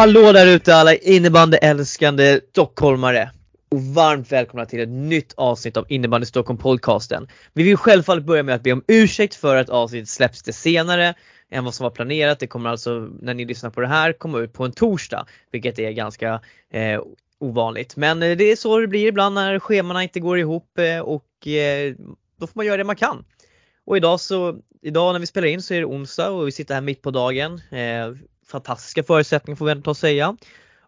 Hallå där ute alla innebandyälskande stockholmare och varmt välkomna till ett nytt avsnitt av Innebandy Stockholm podcasten. Vi vill självfallet börja med att be om ursäkt för att avsnittet släpps det senare än vad som var planerat. Det kommer alltså, när ni lyssnar på det här, komma ut på en torsdag, vilket är ganska eh, ovanligt. Men eh, det är så det blir ibland när schemana inte går ihop eh, och eh, då får man göra det man kan. Och idag så, idag när vi spelar in så är det onsdag och vi sitter här mitt på dagen eh, fantastiska förutsättningar får vi ändå säga.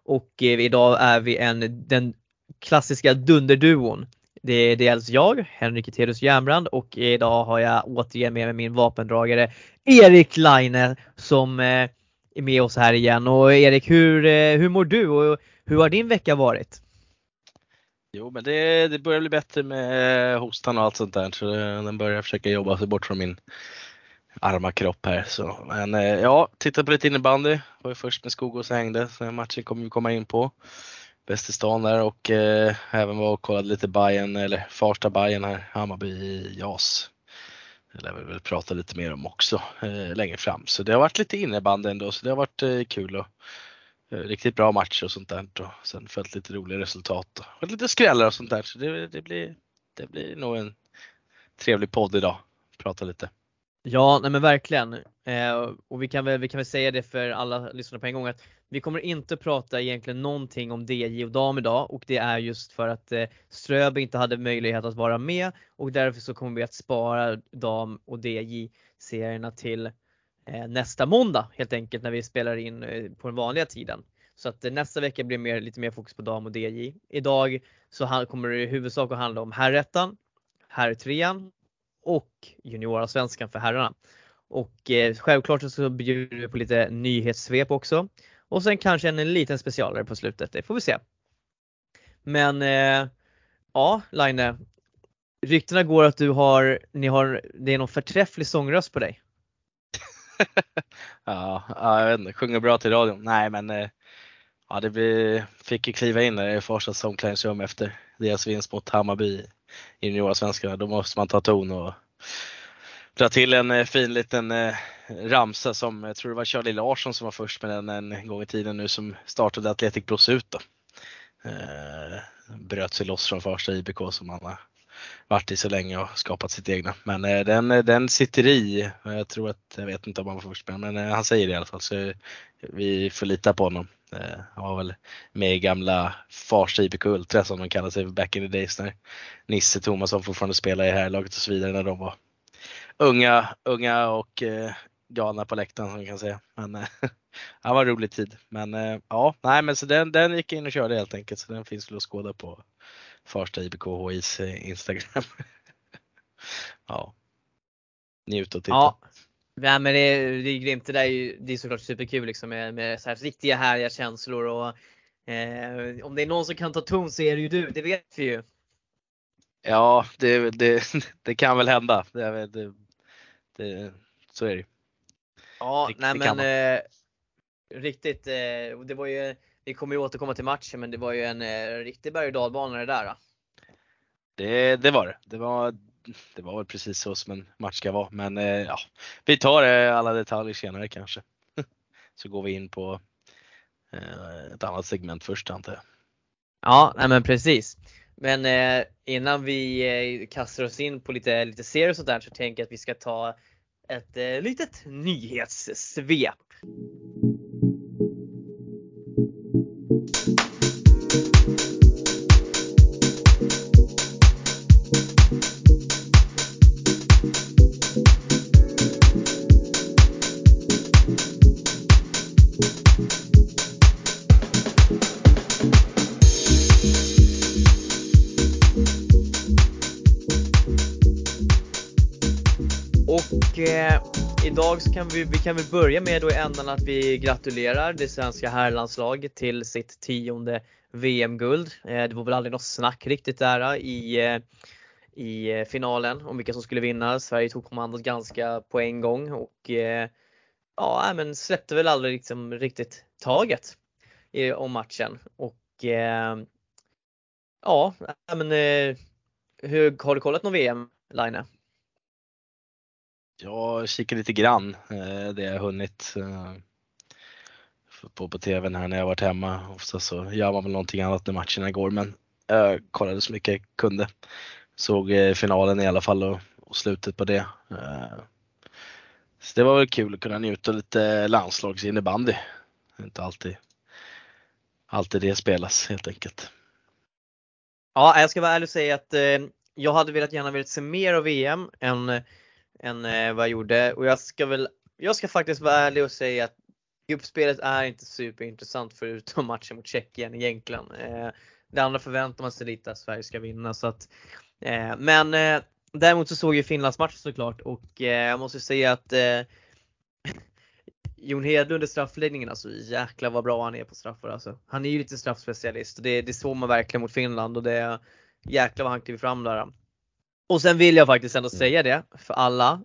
Och eh, idag är vi en, den klassiska dunderduon. Det är dels jag, Henrik Eterius Järnbrand och idag har jag återigen med mig min vapendragare Erik Laine som eh, är med oss här igen. Och Erik, hur, eh, hur mår du och hur har din vecka varit? Jo men det, det börjar bli bättre med eh, hostan och allt sånt där så eh, den börjar försöka jobba sig bort från min arma kropp här. Så, men eh, ja, tittade på lite innebandy. Var ju först med Skogås och hängde, så matchen kommer vi komma in på. Bäst i stan där och eh, även var och kollade lite Bayern eller Farsta Bayern här, Hammarby JAS. Det lär vi väl prata lite mer om också eh, längre fram. Så det har varit lite innebandy ändå, så det har varit eh, kul och eh, riktigt bra matcher och sånt där. Och sen följt lite roliga resultat och lite skrällar och sånt där. Så det, det, blir, det blir nog en trevlig podd idag. Prata lite. Ja, nej men verkligen. Eh, och vi kan, väl, vi kan väl säga det för alla lyssnare på en gång att vi kommer inte prata egentligen någonting om DJ och dam idag och det är just för att eh, Ströby inte hade möjlighet att vara med och därför så kommer vi att spara dam och DJ-serierna till eh, nästa måndag helt enkelt när vi spelar in eh, på den vanliga tiden. Så att eh, nästa vecka blir mer, lite mer fokus på dam och DJ. Idag så kommer det i huvudsak att handla om herrettan, herrtrean och juniorallsvenskan för herrarna. Och eh, självklart så bjuder vi på lite nyhetssvep också. Och sen kanske en liten specialare på slutet, det får vi se. Men eh, ja, Line. Ryktena går att du har, ni har, det är någon förträfflig sångröst på dig. ja, jag vet inte, sjunger bra till radion. Nej men eh, ja, det blir, fick ju kliva in i Farsas omklädningsrum efter deras vinst mot Hammarby i juniorsvenskarna. Då måste man ta ton och dra till en eh, fin liten eh, ramsa som, jag tror det var Charlie Larsson som var först med den en gång i tiden nu som startade Atletic Plus ut då. Eh, bröt sig loss från första IBK som han har varit i så länge och skapat sitt egna. Men den, den sitter i. Jag tror att, jag vet inte om han var först med men han säger det i alla fall så vi får lita på honom. Eh, han var väl med i gamla Farsta IBK Ultra som de kallade sig back in the days när Nisse Tomasson fortfarande spelade i herrlaget och så vidare när de var unga, unga och eh, galna på läktaren som man kan säga. Men eh, det var en rolig tid. Men eh, ja, nej men så den, den gick in och körde helt enkelt så den finns väl att skåda på Farsta IBK HIs eh, Instagram. ja. Njut och titta. Ja. Nej men det det är grymt. Det där är ju, det är såklart superkul liksom med, med så här riktiga härliga känslor och eh, om det är någon som kan ta ton så är det ju du, det vet vi ju. Ja, det, det, det kan väl hända. Det, det, det, så är det ju. Ja, det, nej men eh, riktigt. Eh, det var ju, vi kommer ju återkomma till matchen men det var ju en eh, riktig berg och dalbana det där. Då. Det, det var det. Det var det var väl precis så som en match ska vara. Men eh, ja, vi tar eh, alla detaljer senare kanske. Så går vi in på eh, ett annat segment först antar jag. Ja, nej men precis. Men eh, innan vi eh, kastar oss in på lite, lite serier och sånt där så tänker jag att vi ska ta ett eh, litet nyhetssvep. Eh, idag så kan vi, vi kan väl börja med då i ändan att vi gratulerar det svenska herrlandslaget till sitt tionde VM-guld. Eh, det var väl aldrig något snack riktigt där eh, i, eh, i eh, finalen om vilka som skulle vinna. Sverige tog kommandot ganska på en gång och ja, men släppte väl aldrig liksom riktigt taget om matchen. Och ja, men hur, har du kollat någon VM, Line? Jag kikar lite grann, eh, det jag hunnit. få på på tvn här när jag varit hemma. Ofta så gör man väl någonting annat när matcherna går men jag kollade så mycket jag kunde. Såg eh, finalen i alla fall och, och slutet på det. Så det var väl kul att kunna njuta lite landslagsinnebandy. Inte alltid, alltid det spelas helt enkelt. Ja, jag ska vara ärlig och säga att eh, jag hade velat gärna velat se mer av VM än, än eh, vad jag gjorde och jag ska väl, jag ska faktiskt vara ärlig och säga att gruppspelet är inte superintressant förutom matchen mot Tjeckien egentligen. Eh, det andra förväntar man sig lite att Sverige ska vinna så att, eh, men däremot så såg jag Finlandsmatchen såklart och eh, jag måste säga att eh, Jon Hedlund i straffläggningen alltså jäklar vad bra han är på straffar alltså. Han är ju lite straffspecialist och det, det såg man verkligen mot Finland och det jäklar vad han kliver fram där. Och sen vill jag faktiskt ändå säga det för alla,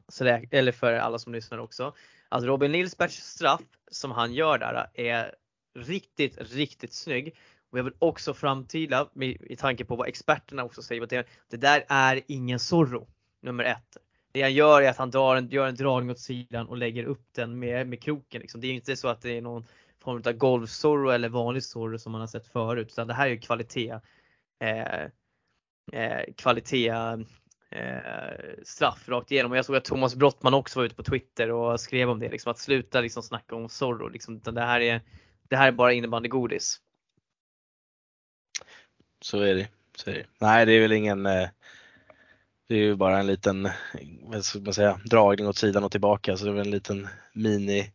eller för alla som lyssnar också, att Robin Nilsbergs straff som han gör där är riktigt, riktigt snygg. Och jag vill också framtida, i tanke på vad experterna också säger, att det, där är ingen Zorro, nummer ett. Det han gör är att han drar en, gör en dragning åt sidan och lägger upp den med, med kroken. Liksom. Det är inte så att det är någon form av golfsorro eller vanlig sorro som man har sett förut, utan det här är kvalitet. Eh, eh, kvalitet eh, straff rakt igenom. Och jag såg att Thomas Brottman också var ute på Twitter och skrev om det, liksom, att sluta liksom snacka om Zorro. Liksom, det, här är, det här är bara innebandygodis. Så är det. Så är det. Nej, det är väl ingen eh, det är ju bara en liten vad ska man säga, dragning åt sidan och tillbaka så det är väl en liten mini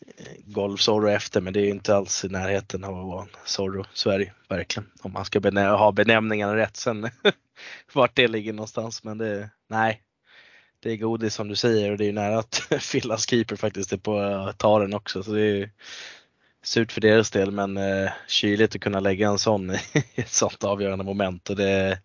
Eh, golf Zorro efter men det är ju inte alls i närheten av att vara en Zorro Sverige, verkligen. Om man ska benä ha benämningarna rätt sen vart det ligger någonstans. Men det, nej, det är godis som du säger och det är ju nära att Fillas keeper faktiskt är på eh, taren den också. Så det är surt för deras del men eh, kyligt att kunna lägga en sån i ett sånt avgörande moment. Och det,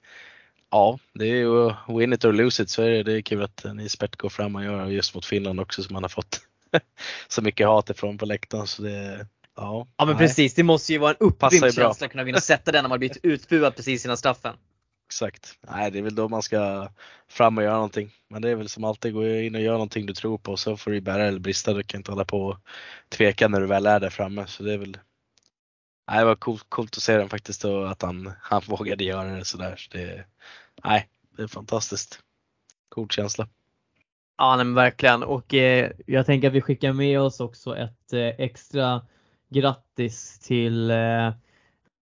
ja, det är ju win it or lose it så är det, det är kul att eh, ni expert går fram och gör just mot Finland också som man har fått så mycket hat ifrån på läktaren. Så det, ja, ja men nej. precis, det måste ju vara en upprymd känsla att kunna vinna sätta den när man blivit utbuad precis innan straffen. Exakt. Nej, det är väl då man ska fram och göra någonting. Men det är väl som alltid, gå in och göra någonting du tror på så får du bära eller brista. Du kan inte hålla på och tveka när du väl är där framme. Så det är väl Nej, det var coolt, coolt att se den faktiskt och att han, han vågade göra det sådär. Så det, nej, det är fantastiskt. Cool känsla. Ja men verkligen och eh, jag tänker att vi skickar med oss också ett eh, extra grattis till eh,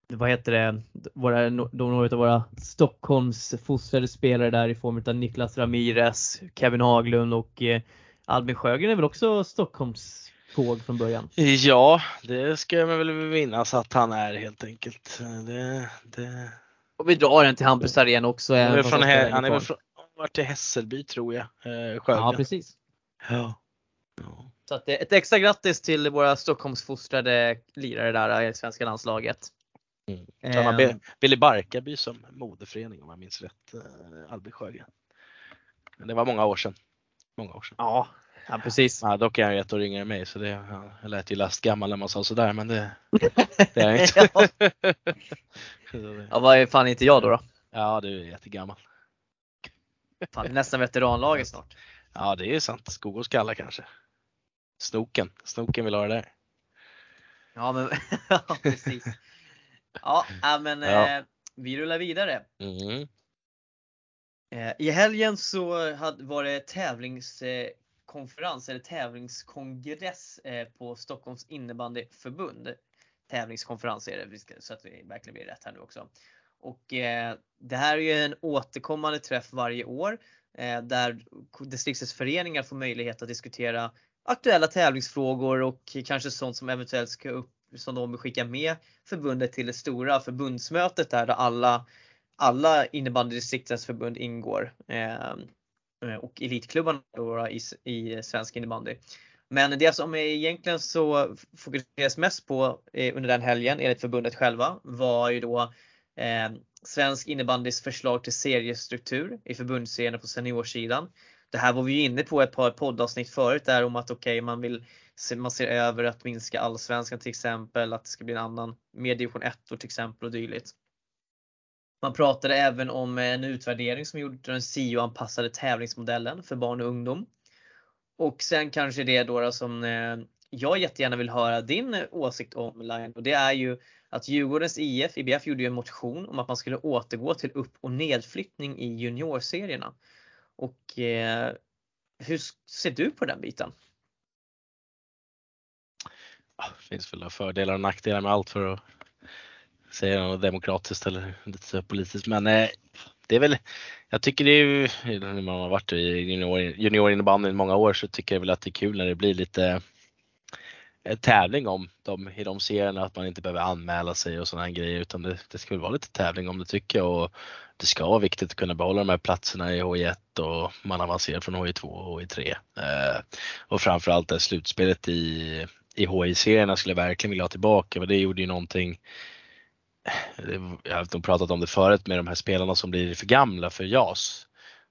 vad heter det, våra, några av våra Stockholms fostrade spelare där i form av Niklas Ramirez, Kevin Haglund och eh, Albin Sjögren är väl också Stockholms tåg från början? Ja, det ska man väl minnas att han är helt enkelt. Det, det... Och vi drar den till Hampus Arena också. Han är, från, han är väl från, varit till Hässelby tror jag, eh. Ja, precis. Ja. ja. Så att ett extra grattis till våra Stockholmsfostrade lirare där i svenska landslaget. Mm. Kan um, Billy Barkarby som modeförening om jag minns rätt, eh, Albin Sjögren. Men det var många år sedan. Många år sedan. Ja, ja precis. Ja, dock är han ett år yngre än mig så det ja, jag lät ju lastgammal när man sa sådär men det, det är jag inte. ja, vad är fan inte jag då? då? Ja, du är jättegammal. Fan, det är nästan veteranlaget snart. Ja, det är sant. Skog och skalla kanske. Snoken, Snoken vill ha det där. Ja, men ja, precis. Ja, men ja. Eh, vi rullar vidare. Mm. Eh, I helgen så var det tävlingskonferens eller tävlingskongress eh, på Stockholms innebandyförbund. Tävlingskonferens är det, så att vi verkligen blir rätt här nu också. Och eh, det här är ju en återkommande träff varje år eh, där distriktets föreningar får möjlighet att diskutera aktuella tävlingsfrågor och kanske sånt som eventuellt ska upp som de vill skicka med förbundet till det stora förbundsmötet där, där alla, alla innebandydistriktens förbund ingår. Eh, eh och elitklubbarna då i, i svensk innebandy. Men det som egentligen så fokuseras mest på eh, under den helgen enligt förbundet själva var ju då eh, svensk innebandys förslag till seriestruktur i förbundsserien på seniorsidan. Det här var vi ju inne på ett par poddavsnitt förut där om att okej okay, man vill man ser över att minska allsvenskan till exempel, att det ska bli en annan, mer division 1 till exempel och dylikt. Man pratade även om eh, en utvärdering som gjorde den SIO-anpassade tävlingsmodellen för barn och ungdom. Och sen kanske det då, då som eh, jag jättegärna vill höra din eh, åsikt om Lion och det är ju att Djurgårdens IF, IBF gjorde ju en motion om att man skulle återgå till upp och nedflyttning i juniorserierna. Och eh, hur ser du på den biten? Det finns väl fördelar och nackdelar med allt för att säga något demokratiskt eller lite politiskt. Men eh, det är väl, jag tycker det är ju, när man har varit i junior, junior i många år så tycker jag väl att det är kul när det blir lite tävling om dem i de serierna, att man inte behöver anmäla sig och sådana grejer utan det, det ska väl vara lite tävling om det tycker jag och det ska vara viktigt att kunna behålla de här platserna i HI1 och man avancerar från HI2 och HI3. Eh, och framförallt det slutspelet i, i HI-serierna skulle jag verkligen vilja ha tillbaka, men det gjorde ju någonting jag har nog pratat om det förut med de här spelarna som blir för gamla för JAS.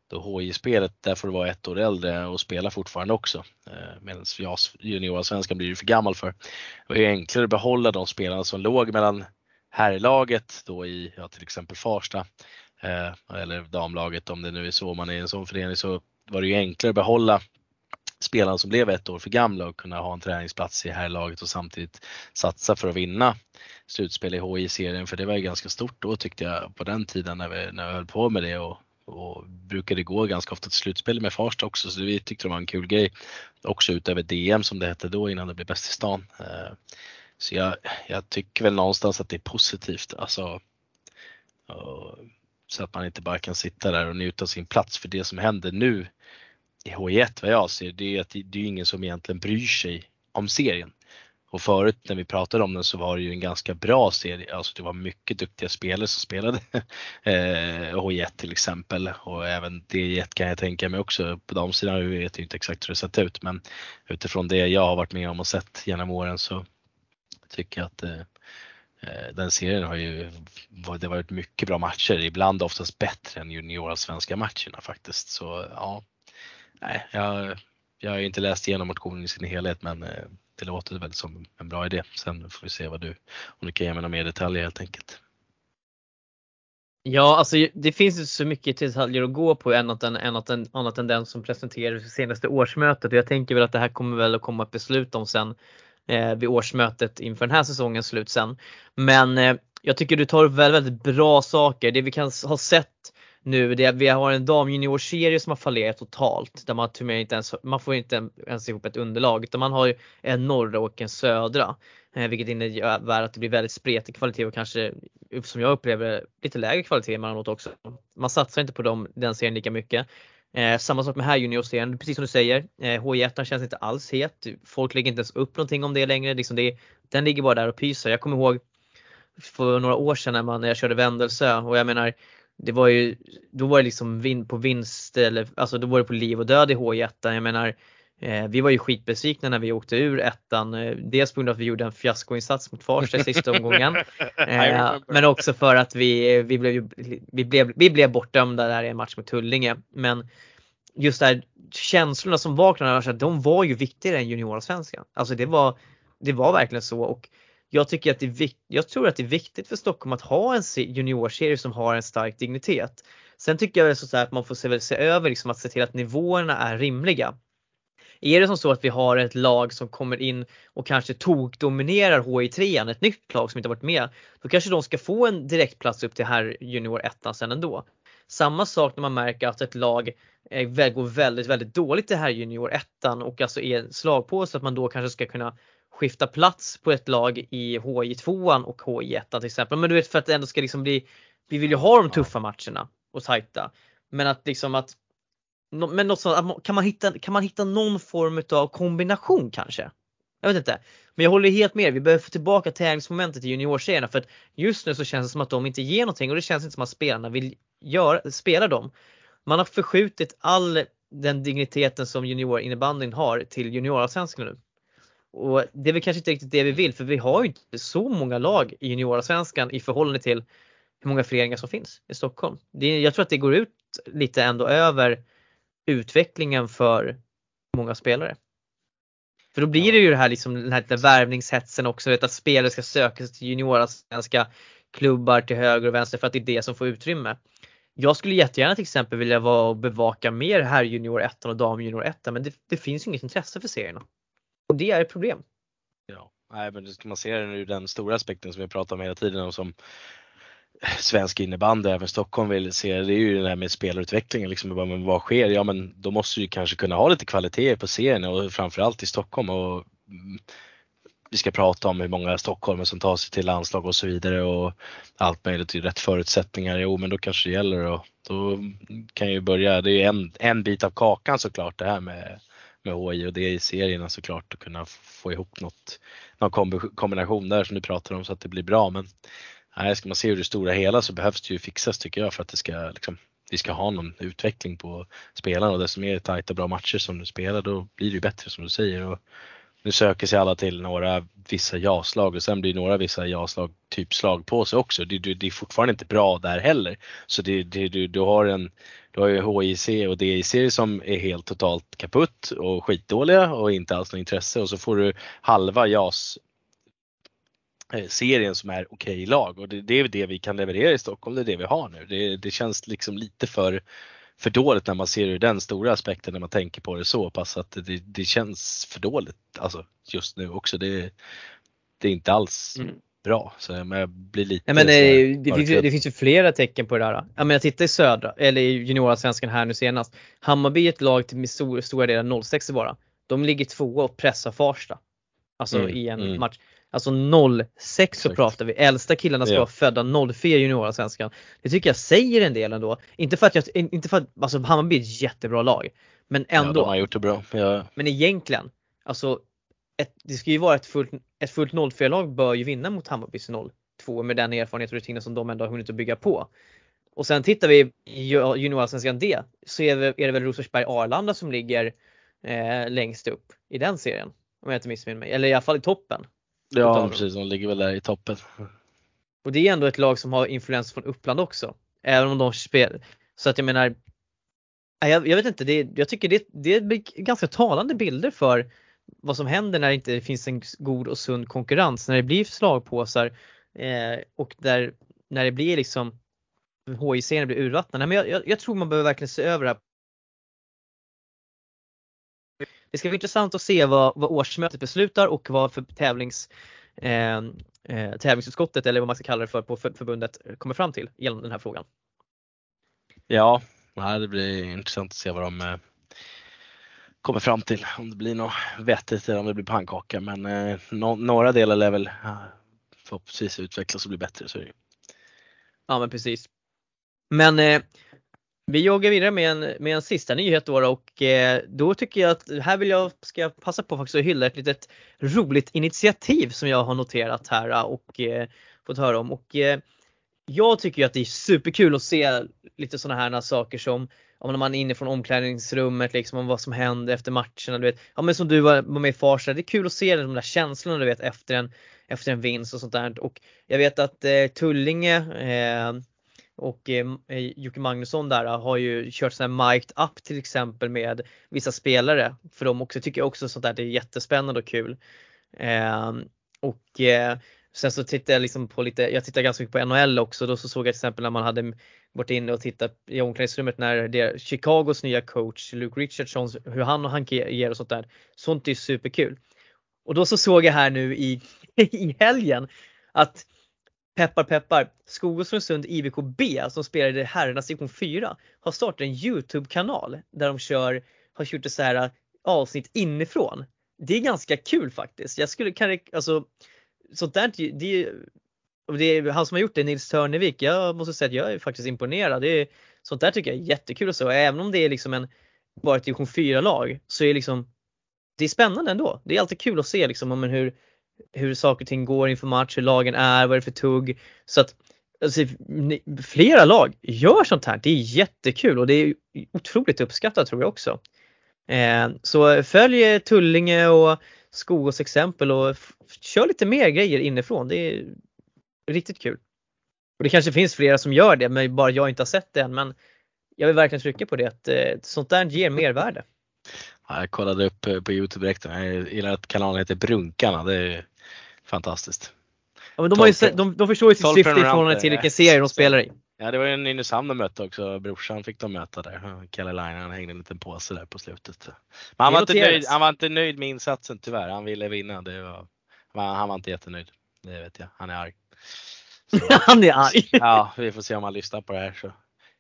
Då HI-spelet, där får du vara ett år äldre och spela fortfarande också. Eh, Medan juniorallsvenskan blir du för gammal för. Det var ju enklare att behålla de spelarna som låg mellan herrlaget då i ja, till exempel Farsta eh, eller damlaget om det nu är så man är i en sån förening så var det ju enklare att behålla spelarna som blev ett år för gamla och kunna ha en träningsplats i herrlaget och samtidigt satsa för att vinna slutspel i HI-serien för det var ju ganska stort då tyckte jag på den tiden när vi, när vi höll på med det och, och brukade gå ganska ofta till slutspel med Farsta också så vi tyckte det var en kul grej. Också utöver DM som det hette då innan det blev bäst i stan. Eh, så jag, jag tycker väl någonstans att det är positivt. Alltså, eh, så att man inte bara kan sitta där och njuta av sin plats för det som händer nu i H1 vad jag ser det är att det är ingen som egentligen bryr sig om serien. Och förut när vi pratade om den så var det ju en ganska bra serie. Alltså det var mycket duktiga spelare som spelade eh, H1 till exempel och även D1 kan jag tänka mig också. På de sidan vet jag inte exakt hur det sett ut men utifrån det jag har varit med om och sett genom åren så tycker jag att eh, eh den serien har ju det har varit mycket bra matcher, ibland oftast bättre än juniorallsvenska matcherna faktiskt. Så ja, nej, jag, jag har inte läst igenom motionen i sin helhet men eh, det låter väl som en bra idé. Sen får vi se vad du, om du kan ge mig några mer detaljer helt enkelt. Ja, alltså det finns ju så mycket detaljer att gå på annat än, annat än, annat än den som presenterades vid senaste årsmötet. Och jag tänker väl att det här kommer väl att komma ett beslut om sen eh, vid årsmötet inför den här säsongens slut sen. Men eh, jag tycker du tar upp väldigt, väldigt bra saker. Det vi kan ha sett nu det är att vi har en damjuniorserie som har fallerat totalt. Där man, inte ens, man får inte ens ihop ett underlag utan man har en norra och en södra. Eh, vilket innebär att det blir väldigt spretig kvalitet och kanske som jag upplever lite lägre kvalitet emellanåt också. Man satsar inte på dem, den serien lika mycket. Eh, samma sak med här juniorserien, precis som du säger. Eh, H1 känns inte alls het. Folk lägger inte ens upp någonting om det längre. Liksom det, den ligger bara där och pyser. Jag kommer ihåg för några år sedan när, man, när jag körde Vändelsö och jag menar det var ju, då var det liksom vin på vinst eller alltså då var det på liv och död i H1. Jag menar, eh, vi var ju skitbesvikna när vi åkte ur ettan. Eh, dels på grund av att vi gjorde en fiaskoinsats mot Farsta i sista omgången. Eh, men också för att vi, vi, blev, vi, blev, vi blev bortdömda där i en match mot Tullinge. Men just där känslorna som var de var ju viktigare än juniorallsvenskan. Alltså det var, det var verkligen så och jag tycker att det är jag tror att det är viktigt för Stockholm att ha en juniorserie som har en stark dignitet. Sen tycker jag så att man får se, se över liksom att se till att nivåerna är rimliga. Är det som så att vi har ett lag som kommer in och kanske tokdominerar HI3, ett nytt lag som inte varit med, då kanske de ska få en direktplats upp till här junior 1 sen ändå. Samma sak när man märker att ett lag eh, går väldigt, väldigt dåligt i här junior 1 och alltså är slagpåse att man då kanske ska kunna skifta plats på ett lag i HJ2 och HJ1 till exempel. Men du vet för att det ändå ska liksom bli, vi vill ju ha de tuffa matcherna och tajta. Men att liksom att, men något sånt, kan man hitta, kan man hitta någon form av kombination kanske? Jag vet inte. Men jag håller helt med, vi behöver få tillbaka tävlingsmomentet i juniorserierna för att just nu så känns det som att de inte ger någonting och det känns inte som att spelarna vill göra, spela dem. Man har förskjutit all den digniteten som juniorinnebandyn har till juniorallsvenskan nu. Och det är väl kanske inte riktigt det vi vill för vi har ju inte så många lag i juniorallsvenskan i förhållande till hur många föreningar som finns i Stockholm. Det, jag tror att det går ut lite ändå över utvecklingen för många spelare. För då blir det ju det här liksom den här värvningshetsen också, vet, att spelare ska söka sig till juniorallsvenska klubbar till höger och vänster för att det är det som får utrymme. Jag skulle jättegärna till exempel vilja vara och bevaka mer här junior 1 och dam junior 1 men det, det finns inget intresse för serierna. Och det är ett problem. Ja, nej, men man ser det ur den stora aspekten som vi pratar om hela tiden och som svensk innebandy, även Stockholm vill se, det är ju det här med spelarutvecklingen. Liksom, men vad sker? Ja men då måste ju kanske kunna ha lite kvalitet på serierna och framförallt i Stockholm. Och mm, vi ska prata om hur många stockholmare som tar sig till landslag och så vidare och allt möjligt i rätt förutsättningar. Jo men då kanske det gäller och då kan ju börja, det är en, en bit av kakan såklart det här med, med HI och det i serierna såklart att kunna få ihop något, någon kombination där som du pratar om så att det blir bra. Men nej, ska man se hur det stora hela så behövs det ju fixas tycker jag för att det ska liksom, vi ska ha någon utveckling på spelarna och desto mer tajta bra matcher som du spelar då blir det ju bättre som du säger. Och nu söker sig alla till några vissa ja-slag och sen blir några vissa ja-slag typ slag på sig också. Det, det, det, är fortfarande inte bra där heller. Så det, det, du, du har en du har ju HIC och DIC som är helt totalt kaputt och skitdåliga och inte alls något intresse och så får du halva JAS-serien eh, som är okej okay lag och det, det, är det vi kan leverera i Stockholm, det är det vi har nu. Det, det känns liksom lite för, för dåligt när man ser ur den stora aspekten när man tänker på det så pass att det, det känns för dåligt alltså just nu också. Det, det är inte alls mm. bra så jag blir lite ja, men, det, det, finns ju, det finns ju flera tecken på det där. Ja, men jag tittar i södra, eller i juniorallsvenskan här nu senast. Hammarby är ett lag till stor, stora delar 06 bara. De ligger tvåa och pressar Farsta. Alltså mm, i en mm. match. Alltså 06 så pratar vi. Äldsta killarna ska ja. vara födda 04 i juniorallsvenskan. Det tycker jag säger en del ändå. Inte för att jag, inte för att, alltså Hammarby är ett jättebra lag. Men ändå. Ja, de har gjort det bra. Ja. Men egentligen, alltså ett, det ska ju vara ett fullt, ett fullt 04-lag bör ju vinna mot Hammarbys 02 med den erfarenhet och rutinen som de ändå har hunnit att bygga på. Och sen tittar vi i juniorallsvenskan D så är det, är det väl Rosersberg Arlanda som ligger eh, längst upp i den serien. Om jag inte missminner mig, eller i alla fall i toppen. Ja precis, de ligger väl där i toppen. Och det är ändå ett lag som har influens från Uppland också. Även om de spelar. Så att jag menar. Jag, jag vet inte, det, jag tycker det, det är ganska talande bilder för vad som händer när det inte finns en god och sund konkurrens. När det blir slagpåsar eh, och där, när det blir liksom HI-serien blir urvattnade. Men jag, jag, jag, tror man behöver verkligen se över det här det ska bli intressant att se vad, vad årsmötet beslutar och vad för tävlings, eh, eh, tävlingsutskottet eller vad man ska kalla det för på förbundet kommer fram till gällande den här frågan. Ja, det blir intressant att se vad de eh, kommer fram till. Om det blir något vettigt eller om det blir pannkaka. Men eh, no några delar lär väl eh, förhoppningsvis utvecklas och bli bättre. Så Ja men precis. Men eh, vi joggar vidare med en, med en sista nyhet då och eh, då tycker jag att här vill jag, ska jag passa på faktiskt att hylla ett litet roligt initiativ som jag har noterat här eh, och eh, fått höra om. Och, jag tycker ju att det är superkul att se lite sådana här saker som om när man är inne från omklädningsrummet liksom om vad som händer efter matcherna. Du vet. Ja men som du var, var med i Farsta, det är kul att se de där känslorna du vet efter en, efter en vinst och sånt där. Och jag vet att eh, Tullinge eh, och eh, eh, Jocke Magnusson där har ju kört sån här mic'd up till exempel med vissa spelare. För de också tycker också sånt där det är jättespännande och kul. Eh, och eh, sen så tittade jag liksom på lite, jag tittar ganska mycket på NHL också. Då så såg jag till exempel när man hade varit inne och tittat i omklädningsrummet när det, Chicagos nya coach Luke Richardson, hur han och han ger och sånt där. Sånt är superkul. Och då så såg jag här nu i, i helgen att peppar peppar, Skogås IBKB som spelade i herrarnas division 4 har startat en Youtube-kanal där de kör, har kört ett så här äh, avsnitt inifrån. Det är ganska kul faktiskt. Jag skulle kan alltså sånt där, det, det är han som har gjort det, Nils Törnevik. Jag måste säga att jag är faktiskt imponerad. Det är, sånt där tycker jag är jättekul att se. Även om det är liksom en, bara ett division 4 lag så är det liksom det är spännande ändå. Det är alltid kul att se liksom om hur hur saker och ting går inför match, hur lagen är, vad det är för tugg. Så att alltså, flera lag gör sånt här. Det är jättekul och det är otroligt uppskattat tror jag också. Eh, så följ Tullinge och Skogås exempel och kör lite mer grejer inifrån. Det är riktigt kul. Och det kanske finns flera som gör det men bara jag inte har sett det än. Men jag vill verkligen trycka på det att eh, sånt där ger mervärde. Ja, jag kollade upp eh, på Youtube direkt. Jag gillar att kanalen heter Brunkarna. Det är fantastiskt. Ja, men de, har ju, de, de förstår ju sitt syfte i förhållande till vilken serie de spelar i. Ja, det var ju Nynäshamn de mötte också. Brorsan fick de möta där. Kalle han hängde en liten påse där på slutet. Men han var, inte nöjd, han var inte nöjd med insatsen tyvärr. Han ville vinna. Det var, han var inte jättenöjd. Det vet jag. Han är arg. Så, han är arg. Ja, vi får se om han lyssnar på det här så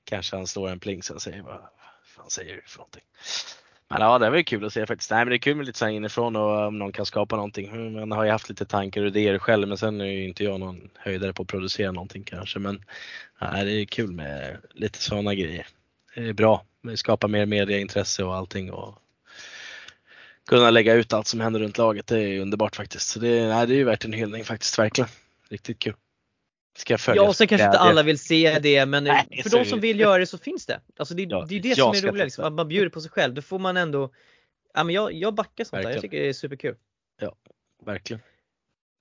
kanske han slår en pling sen och säger vad fan säger du för någonting. Men ja, det var kul att se faktiskt. Nej, men det är kul med lite så här inifrån och eh, om någon kan skapa någonting. Mm, man har ju haft lite tankar och idéer själv, men sen är ju inte jag någon höjdare på att producera någonting kanske. Men ja, det är kul med lite sådana grejer. Det är bra. Det skapar mer mediaintresse och allting och kunna lägga ut allt som händer runt laget. Det är underbart faktiskt. Så det, nej, det är ju värt en hyllning faktiskt, verkligen. Riktigt kul. Ska följa. Ja, och sen kanske inte alla vill se det men Nej, för de som vill göra det så finns det. Alltså det, ja, det är det som är roligt, liksom, att man bjuder på sig själv. Då får man ändå, ja men jag, jag backar sånt där. Jag tycker det är superkul. Ja, verkligen.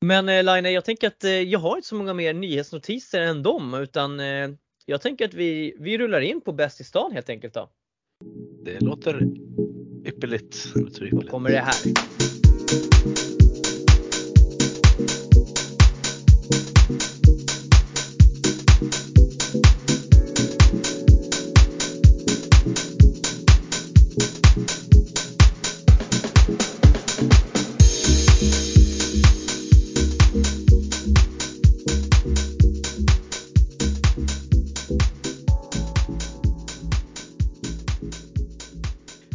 Men eh, Line, jag tänker att eh, jag har inte så många mer nyhetsnotiser än dem utan eh, jag tänker att vi, vi rullar in på Bäst i stan helt enkelt då. Det låter ypperligt. Det låter ypperligt. Då kommer det här.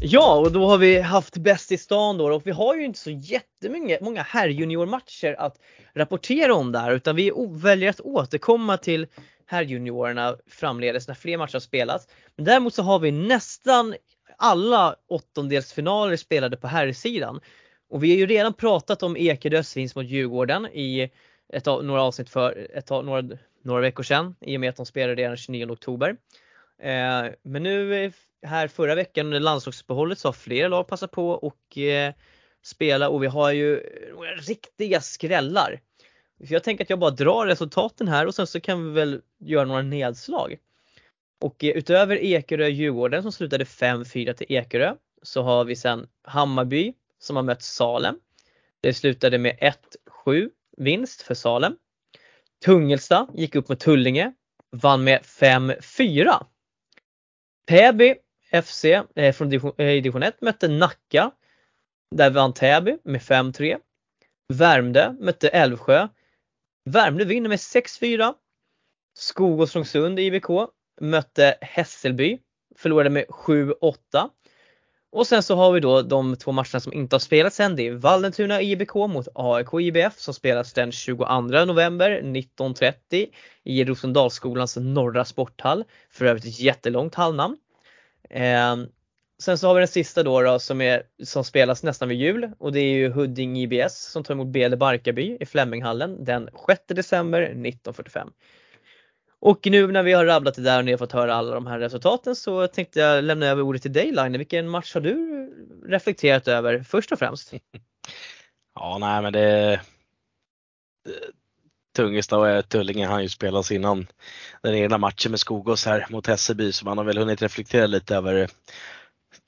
Ja, och då har vi haft Bäst i stan då och vi har ju inte så jättemånga många herrjuniormatcher att rapportera om där utan vi väljer att återkomma till herrjuniorerna framledes när fler matcher har spelats. Men däremot så har vi nästan alla åttondelsfinaler spelade på herrsidan. Och vi har ju redan pratat om Ekerös vinst mot Djurgården i ett, några avsnitt för ett, några, några veckor sedan i och med att de spelade redan 29 oktober. Eh, men nu eh, här förra veckan under landslagsuppehållet så har flera lag passat på och eh, spela och vi har ju eh, några riktiga skrällar. Så jag tänker att jag bara drar resultaten här och sen så kan vi väl göra några nedslag. Och eh, utöver Ekerö-Djurgården som slutade 5-4 till Ekerö så har vi sen Hammarby som har mött Salem. Det slutade med 1-7 vinst för Salem. Tungelsta gick upp mot Tullinge, vann med 5-4. Täby FC eh, från division, eh, 1 mötte Nacka. Där vann Täby med 5-3. Värmdö mötte Älvsjö. Värmdö vinner med 6-4. Skogåstrångsund IBK mötte Hässelby. Förlorade med 7-8. Och sen så har vi då de två matcherna som inte har spelats än. Det är Vallentuna IBK mot AIK IBF som spelas den 22 november 19.30 i Rosendalsskolans norra sporthall. För övrigt ett jättelångt hallnamn. Eh, sen så har vi den sista då, då som, är, som spelas nästan vid jul och det är ju Huddinge IBS som tar emot BL Barkarby i Fleminghallen den 6 december 1945. Och nu när vi har rabblat det där och ni har fått höra alla de här resultaten så tänkte jag lämna över ordet till dig Line. Vilken match har du reflekterat över först och främst? Ja, nej men det Tungesta och Tullinge han ju spelas innan den egna matchen med Skogås här mot Hässelby så man har väl hunnit reflektera lite över eh,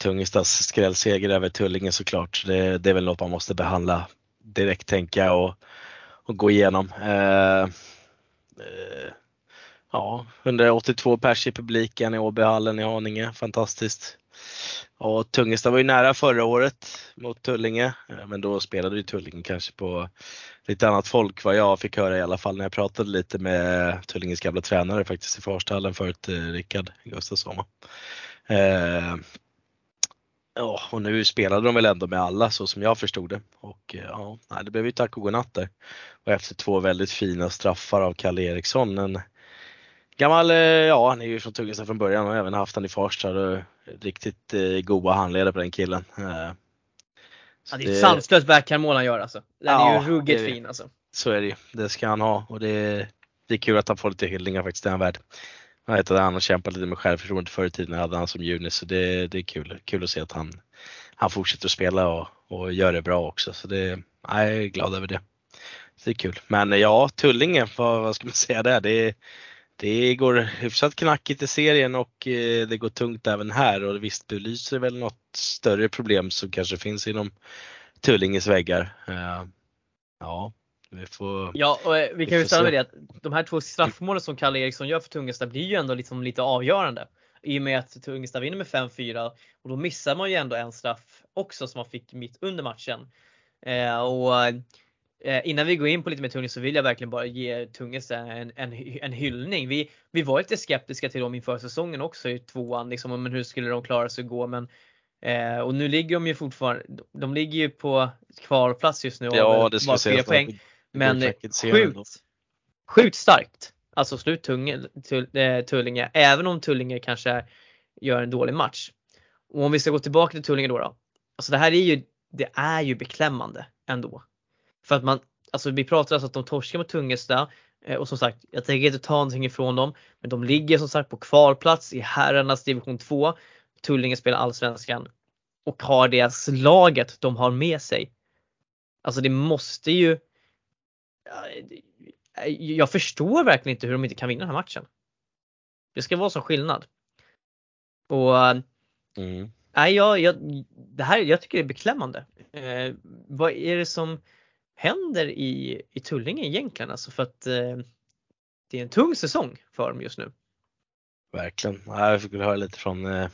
Tungestas skrällseger över Tullinge såklart. Det, det är väl något man måste behandla direkt tänka och, och gå igenom. Eh, eh, ja, 182 pers i publiken i Åbyhallen i Haninge, fantastiskt. Och Tungesta var ju nära förra året mot Tullinge, eh, men då spelade ju Tullinge kanske på lite annat folk vad jag fick höra i alla fall när jag pratade lite med Tullinges gamla tränare faktiskt i Farstallen förut, eh, Rickard Gustafsson. Eh, ja, och nu spelade de väl ändå med alla så som jag förstod det. Och eh, ja, det blev ju tack och godnatt där. Och efter två väldigt fina straffar av Kalle Eriksson, en gammal, eh, ja han är ju från Tungesta från början och även haft han i Farsta. Riktigt eh, goda handledare på den killen. Eh, Ja, det är ett sanslöst backhandmål han gör alltså. Den ja, är ju ruggigt det, fin alltså. Så är det ju. Det ska han ha och det är, det är kul att han får lite hyllningar faktiskt, det är han värd. Jag vet att han har kämpat lite med självförtroende förr i tiden, hade han som juni så det, det är kul. Kul att se att han, han fortsätter att spela och, och gör det bra också. Så det, jag är glad över det. Så det är kul. Men ja, Tullinge, vad, vad ska man säga där? Det, det går hyfsat knackigt i serien och eh, det går tungt även här och visst belyser väl något större problem som kanske finns inom Tullinges väggar. Eh, ja, vi får. Ja, och eh, vi kan ju stanna det att de här två straffmålen som Kalle Eriksson gör för Tungesta blir ju ändå liksom lite avgörande. I och med att Tungesta vinner med 5-4 och då missar man ju ändå en straff också som man fick mitt under matchen. Och eh, innan vi går in på lite mer Tungesta så vill jag verkligen bara ge Tungesta en, en, en hyllning. Vi, vi var lite skeptiska till dem inför säsongen också i tvåan, liksom, men hur skulle de klara sig att gå? Men Eh, och nu ligger de ju fortfarande, de ligger ju på kvalplats just nu och Ja, det bara fyra poäng. Men det sjukt, sjukt starkt. Alltså slut Tunge, tull, eh, Tullinge, även om Tullinge kanske gör en dålig match. Och om vi ska gå tillbaka till Tullinge då, då. Alltså det här är ju, det är ju beklämmande ändå. För att man, alltså vi pratar alltså att de torskar mot Tungesta eh, och som sagt, jag tänker inte ta någonting ifrån dem. Men de ligger som sagt på kvalplats i herrarnas division 2. Tullinge spelar allsvenskan och har det laget de har med sig. Alltså det måste ju jag förstår verkligen inte hur de inte kan vinna den här matchen. Det ska vara sån skillnad. Och Mm. nej, jag, jag, det här, jag tycker det är beklämmande. Eh, vad är det som händer i, i Tullinge egentligen? Alltså för att eh, det är en tung säsong för dem just nu. Verkligen. Jag fick väl höra lite från eh,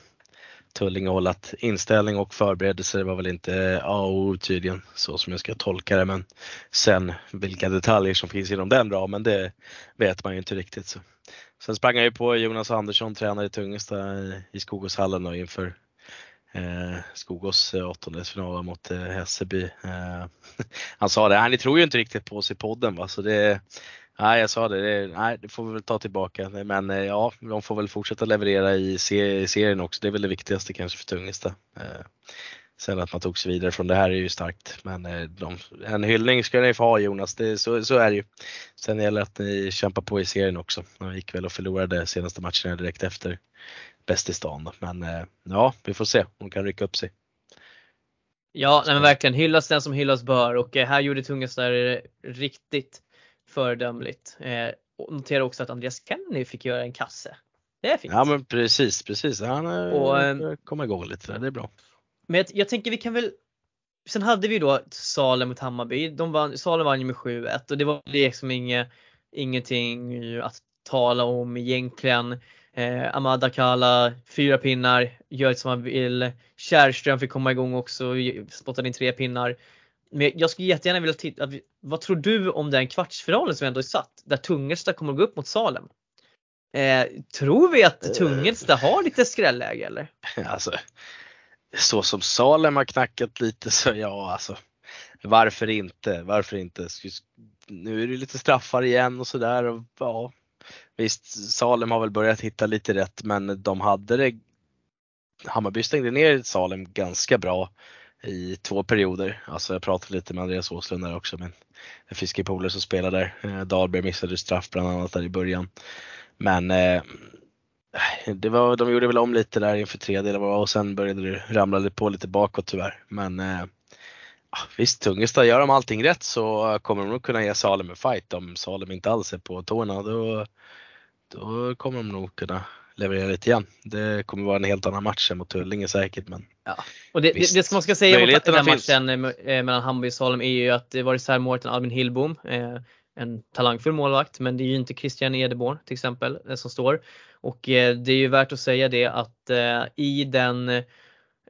Tullingehåll att inställning och förberedelser var väl inte eh, A och O tydligen så som jag ska tolka det men sen vilka detaljer som finns inom den ramen det vet man ju inte riktigt. Så. Sen sprang jag ju på Jonas Andersson, tränare i Tungesta eh, i, Skogåshallen inför eh, Skogås eh, åttondelsfinal mot eh, Hässelby. Eh, han sa det, han ni tror ju inte riktigt på oss i podden va så det Nej, jag sa det. det. Nej, det får vi väl ta tillbaka. Men eh, ja, de får väl fortsätta leverera i se- serien också. Det är väl det viktigaste kanske för Tungesta. Eh, Sen att man tog sig vidare från det här är ju starkt. Men eh, de, en hyllning ska ni få ha Jonas, det, så, så är det ju. Sen gäller det att ni kämpar på i serien också. De gick väl och förlorade senaste matcherna direkt efter bäst i stan. Men eh, ja, vi får se om de kan rycka upp sig. Ja, nej men verkligen hyllas den som hyllas bör och eh, här gjorde Tungesta det riktigt föredömligt. Eh, och notera också att Andreas Kennedy fick göra en kasse. Det är fint. Ja men precis, precis. Han och, kommer igång lite där, det är bra. Men jag, jag tänker vi kan väl Sen hade vi då Salem mot Hammarby. De vann, Salem vann ju med 7-1 och det var liksom inget, ingenting att tala om egentligen. Eh, Ahmad Akala, fyra pinnar, gör som han vill. Kärrström fick komma igång också, spottade in tre pinnar. Men jag skulle jättegärna vilja titta, vad tror du om den kvartsfinalen som ändå är satt? Där Tungelsta kommer att gå upp mot Salem. Eh, tror vi att Tungelsta har lite skrälläge eller? Alltså, så som Salem har knackat lite så ja alltså. Varför inte? Varför inte? Nu är det lite straffar igen och sådär. och Ja, visst, Salem har väl börjat hitta lite rätt men de hade det. Hammarby stängde ner Salem ganska bra i två perioder. Alltså jag pratade lite med Andreas Åslund där också men en fiskepolare som spelar där. Eh, Dahlberg missade straff bland annat där i början. Men eh, det var, de gjorde väl om lite där inför tredje eller vad och sen började det ramla på lite bakåt tyvärr. Men eh, visst, Tungesta, gör de allting rätt så kommer de nog kunna ge Salem en fight. Om Salem inte alls är på tårna då, då kommer de nog kunna leverera lite igen. Det kommer vara en helt annan match än mot Tullinge säkert men Och det, det, det som man ska säga om den matchen eh, mellan Hammarby och Salem är ju att det var reservmålet Albin Hillbom. Eh, en talangfull målvakt men det är ju inte Christian Edeborn till exempel eh, som står. Och eh, det är ju värt att säga det att eh, i den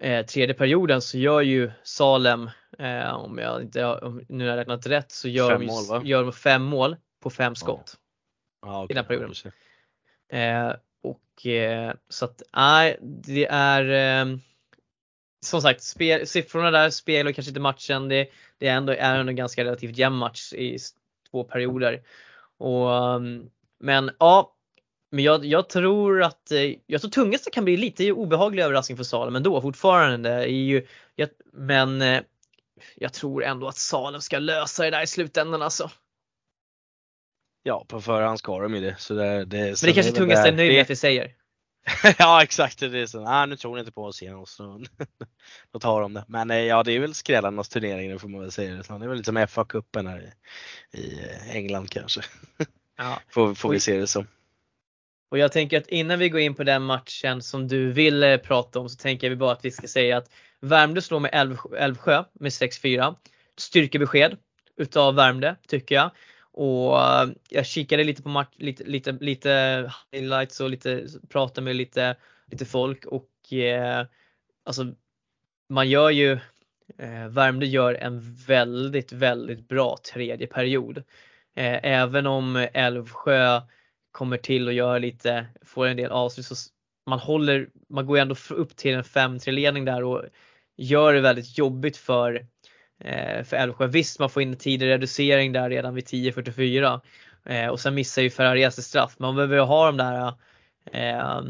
eh, tredje perioden så gör ju Salem, eh, om jag inte om nu har jag räknat rätt, så gör, Fem de, mål, gör de fem mål på fem skott. ja, I den perioden. du ser. Eh, och eh, så att nej, det är eh, som sagt spel, siffrorna där spelar kanske inte matchen. Det, det är ändå är ändå en ganska relativt jämn match i två perioder. Och, um, men ja, men jag, jag tror att eh, jag tror Tungesta kan bli lite obehaglig överraskning för Salem ändå fortfarande. Är ju, jag, men eh, jag tror ändå att Salem ska lösa det där i slutändan alltså. Ja, på förhand ska de ju det. Så det, det Men det kanske Tungesta är nöjd med att vi säger. ja exakt, det är så. Ah, nu tror ni inte på oss igen och så då tar de det. Men eh, ja det är väl skrällarnas turnering nu får man väl säga det. Så Det är väl lite som FA-cupen här i, i England kanske. Ja. Får, får vi se det som. Och jag tänker att innan vi går in på den matchen som du vill prata om så tänker vi bara att vi ska säga att Värmdö slår med Älvsjö med 6-4. Styrkebesked utav Värmdö tycker jag. Och eh, jag kikade lite på match, lite, lite, lite highlights och lite, pratade med lite, lite folk och eh, alltså man gör ju, eh, Värmdö gör en väldigt, väldigt bra tredje period. Eh, även om Älvsjö kommer till och gör lite, får en del avslut så man håller, man går ändå upp till en 5-3 ledning där och gör det väldigt jobbigt för eh, för Älvsjö. Visst man får in en tidig reducering där redan vid 10.44 eh, och sen missar ju Ferrarias straff. Man behöver ju ha de där eh,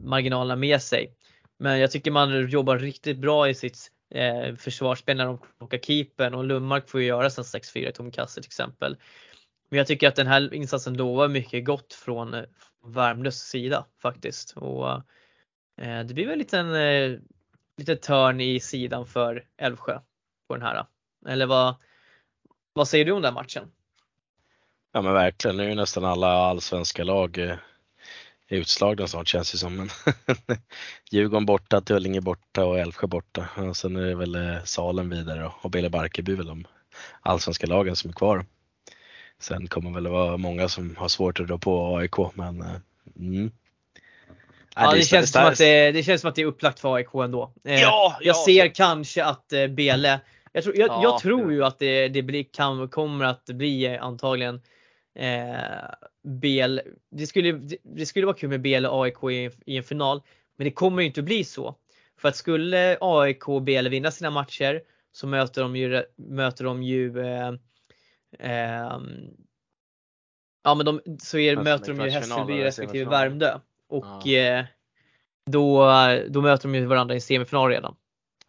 marginalerna med sig. Men jag tycker man jobbar riktigt bra i sitt eh, försvarsspel när de plockar keepern och Lundmark får ju göra sen 6-4 i tomkastet till exempel. Men jag tycker att den här insatsen lovar mycket gott från eh, Värmdös sida faktiskt. Och, eh, det blir väl en liten, eh, liten törn i sidan för Älvsjö på den här. Eller vad, vad säger du om den matchen? Ja men verkligen, nu är ju nästan alla allsvenska lag eh, utslagna snart känns det som. Men Djurgården borta, Tullinge borta och Älvsjö borta. Och sen är det väl eh, Salen vidare och Bele Barkeby väl de allsvenska lagen som är kvar. Sen kommer väl vara många som har svårt att dra på AIK men eh, mm. Ja, det, känns som att det, det, känns som att det är upplagt för AIK ändå. Eh, ja, jag ja. ser kanske att Bele, jag tror, jag, ja, jag tror ju att det, det blir, kan, kommer att bli antagligen eh, BL, det skulle, det skulle vara kul med BL och AIK i, i en final, men det kommer ju inte att bli så. För att skulle AIK och BL vinna sina matcher så möter de ju, möter de ju eh, eh, Ja men de, så är, möter de ju Hässelby respektive Värmdö. Och ja. eh, då, då möter de ju varandra i semifinal redan.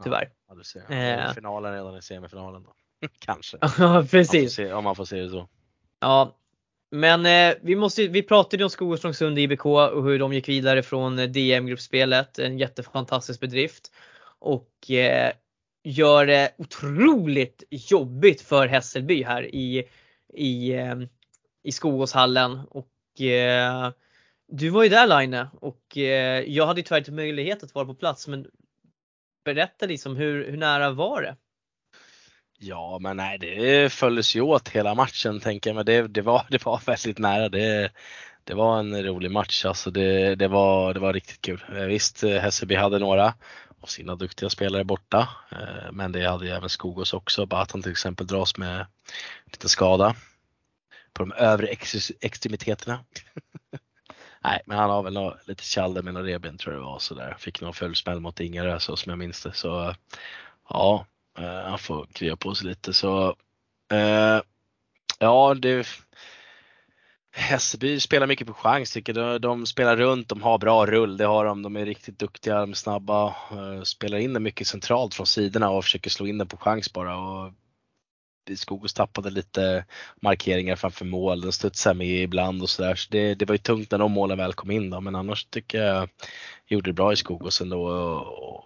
Tyvärr. Ja, du ser. Eh. Finalen redan i semifinalen då. Kanske. Ja precis. Om man, se, om man får se det så. Ja, men eh, vi, måste, vi pratade ju om Skogåstrångsund IBK och hur de gick vidare från eh, DM-gruppspelet. En jättefantastisk bedrift. Och eh, gör det otroligt jobbigt för Hässelby här i, i, eh, i Skogåshallen. Och eh, du var ju där Line och eh, jag hade tyvärr inte möjlighet att vara på plats men berätta liksom hur, hur nära var det? Ja, men nej, det följdes ju åt hela matchen tänker jag, men det, det, var, det var väldigt nära. Det, det var en rolig match, alltså det, det, var, det var riktigt kul. Eh, visst, eh, Hässelby hade några av sina duktiga spelare borta, eh, men det hade ju även Skogås också. Batan till exempel dras med lite skada på de övre ex extremiteterna. Nej, men han har väl något, lite tjalder med några reben tror jag det var sådär. Fick någon fullsmäll mot Ingarö så som jag minns det. Så ja, Eh, han får krya på sig lite så eh, ja, det Hässelby spelar mycket på chans tycker jag. De spelar runt, de har bra rull, det har de. De är riktigt duktiga, de är snabba. Eh, spelar in den mycket centralt från sidorna och försöker slå in den på chans bara. Och Skogås tappade lite markeringar framför mål, den studsade med ibland och sådär. Så det, det var ju tungt när de målen väl kom in då, men annars tycker jag gjorde det bra i Skogås ändå. Och,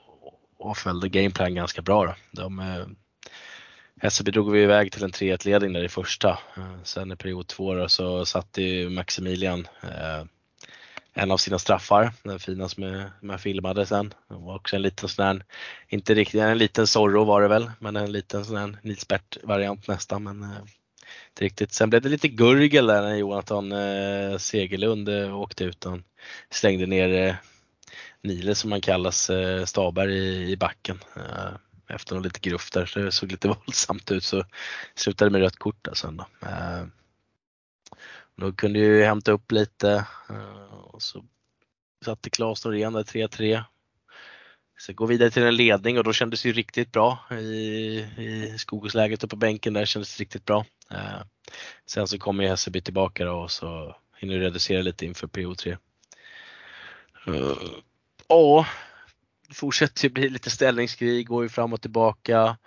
och följde gameplan ganska bra. Då. De, eh, Eh, Hässelby drog vi iväg till en 3-1 ledning där i första. Eh, sen i period två då, så satte ju Maximilian eh, en av sina straffar, den fina som jag filmade sen. Det var också en liten sån här, inte riktigt, en liten Zorro var det väl, men en liten sån här Nils variant nästan. Men, eh, inte riktigt. Sen blev det lite gurgel där när Jonathan eh, Segerlund eh, åkte ut. Han slängde ner eh, Nile som han kallas, eh, Staberg i, i backen. Eh, efter något lite gruff där, så det såg lite våldsamt ut så slutade med rött kort där sen då. Eh, då kunde ju hämta upp lite eh, och så satte Klas Norén där 3-3. Så gå vidare till en ledning och då kändes det ju riktigt bra i, i skogsläget uppe på bänken där kändes det riktigt bra. Eh, sen så kommer ju Hässelby tillbaka då och så hinner reducera lite inför PO3. Eh, ja, fortsätter ju bli lite ställningskrig, går ju fram och tillbaka.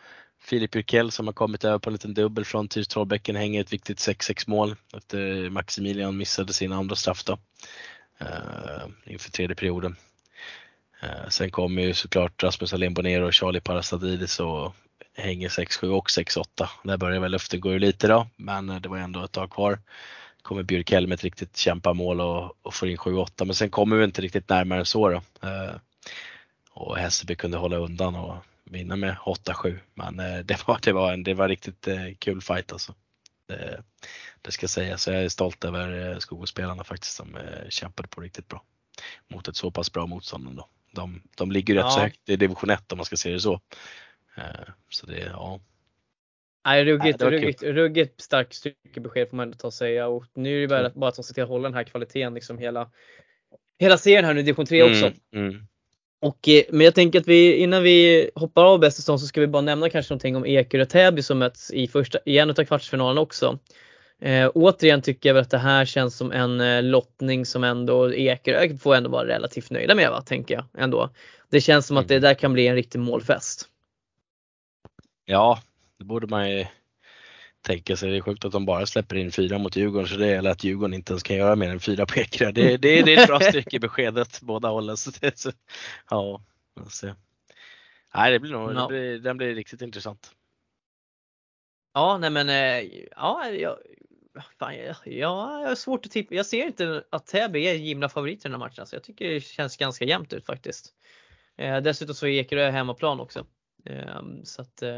Filip Jurkell som har kommit över på en liten dubbel från Tyrs Trollbäcken hänger ett viktigt 6-6 mål efter Maximilian missade sin andra straff då. Uh, inför tredje perioden. Uh, sen kommer ju såklart Rasmus Alén Bonero och Charlie Parastadidis och hänger 6-7 och 6-8. Där börjar väl luften gå ur lite då, men eh, det var ändå ett tag kvar kommer Bjurkell med ett riktigt kämpamål och, och får in 7-8 men sen kommer vi inte riktigt närmare än så då. Eh, och Hässelby kunde hålla undan och vinna med 8-7 men eh, det, var, det, var en, det var riktigt eh, kul fight alltså. Det, det ska sägas. Jag är stolt över Skogåspelarna faktiskt som kämpade på riktigt bra. Mot ett så pass bra motstånd ändå. De, de ligger rätt ja. så högt i division 1 om man ska se det så. Så det, ja. Nej, ruggigt, Nej, ruggigt, ruggigt starkt styrkebesked får man ändå ta och säga. Och nu är det bara, bara att de ser till att hålla den här kvaliteten liksom hela, hela serien här nu i division 3 också. Mm, mm. Och, eh, men jag tänker att vi, innan vi hoppar av bästa stånd så ska vi bara nämna kanske någonting om Ekerö Täby som möts i, första, i en av kvartsfinalerna också. Eh, återigen tycker jag väl att det här känns som en eh, lottning som ändå Ekerö får ändå vara relativt nöjda med va, tänker jag ändå. Det känns som att det mm. där kan bli en riktig målfest. Ja, det borde man ju tänka sig. Det är sjukt att de bara släpper in fyra mot Djurgården så det är att Djurgården inte ens kan göra mer än fyra på Ekerö. Det, det, det är ett bra stycke i beskedet båda hållen. Så det, så, ja, se. Nej, det blir nog, ja. det blir, den blir riktigt intressant. Ja, nej men eh, ja, jag, fan, ja, jag har svårt att tippa. Jag ser inte att Täby är givna favoriter i den här matchen. Så jag tycker det känns ganska jämnt ut faktiskt. Eh, dessutom så är Ekerö hemmaplan också. Eh, så att eh,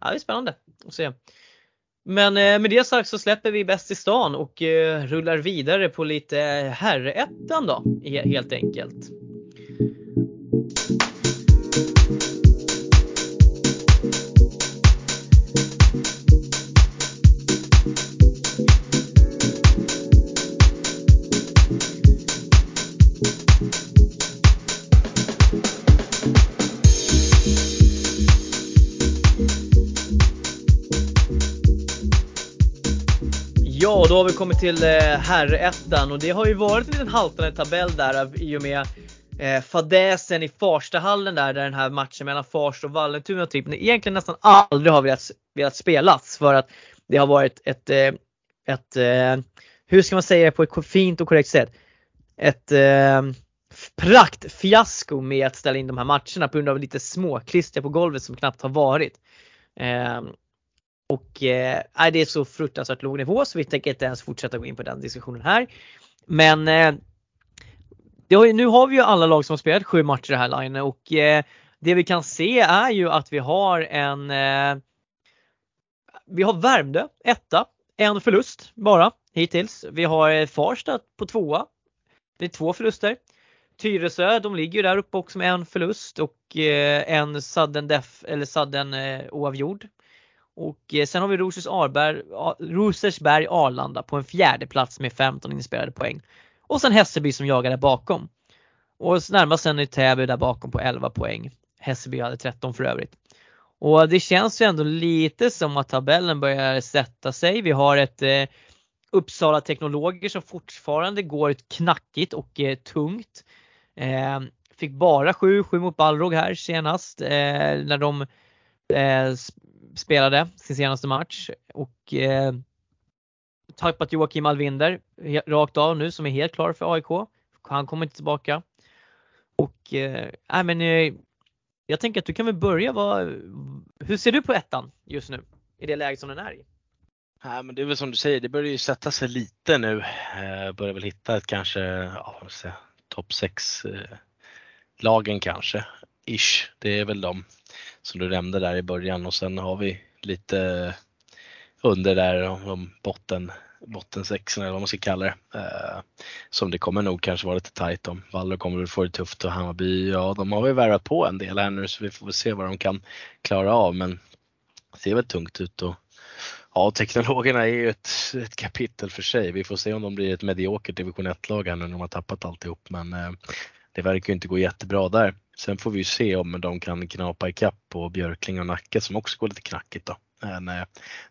ja, det är spännande att se. Men eh, med det sagt så släpper vi Bäst i stan och eh, rullar vidare på lite eh, herrettan då helt enkelt. Då har vi kommit till eh, herrettan och det har ju varit en liten haltande tabell där i och med eh, fadäsen i Farstahallen där, där den här matchen mellan Farsta och Vallentuna typ egentligen nästan aldrig har velat, velat spelas för att det har varit ett, eh, ett, ett hur ska man säga det på ett fint och korrekt sätt? Ett eh, praktfiasko med att ställa in de här matcherna på grund av lite småklister på golvet som knappt har varit. Eh, och eh, det är så fruktansvärt låg nivå så vi tänker inte ens fortsätta gå in på den diskussionen här. Men eh, har, nu har vi ju alla lag som har spelat sju matcher det här Line och eh, det vi kan se är ju att vi har en eh, Vi har Värmdö etta, en förlust bara hittills. Vi har eh, Farsta på tvåa. Det är två förluster. Tyresö, de ligger ju där uppe också med en förlust och eh, en sudden def, eller sudden eh, oavgjord. Och eh, sen har vi Rosers Arberg, Rosersberg Arlanda på en fjärde plats med 15 inspelade poäng. Och sen Hässelby som jagar där bakom. Och närmast sen är Täby där bakom på 11 poäng. Hässelby hade 13 för övrigt. Och det känns ju ändå lite som att tabellen börjar sätta sig. Vi har ett eh, Uppsala Teknologer som fortfarande går knackigt och eh, tungt. Eh, fick bara 7-7 mot Balrog här senast eh, när de eh, spelade sin senaste match och eh, tappat Joakim Alvinder rakt av nu som är helt klar för AIK. Han kommer inte tillbaka. Och eh, men, eh, jag tänker att du kan väl börja. Vad, hur ser du på ettan just nu i det läget som den är i? Ja, men det är väl som du säger, det börjar ju sätta sig lite nu. Eh, börjar väl hitta ett kanske ja, topp 6 eh, lagen kanske. Ish, det är väl de som du nämnde där i början och sen har vi lite under där om botten bottensexorna eller vad man ska kalla det. Eh, som det kommer nog kanske vara lite tajt om. Valler kommer väl få det tufft och Hammarby, ja de har väl värvat på en del här nu så vi får väl se vad de kan klara av men det ser väl tungt ut och ja, teknologerna är ju ett, ett kapitel för sig. Vi får se om de blir ett mediokert division 1-lag här nu när de har tappat alltihop men eh, det verkar ju inte gå jättebra där. Sen får vi se om de kan knapa ikapp på Björkling och Nacka som också går lite knackigt då. Men eh,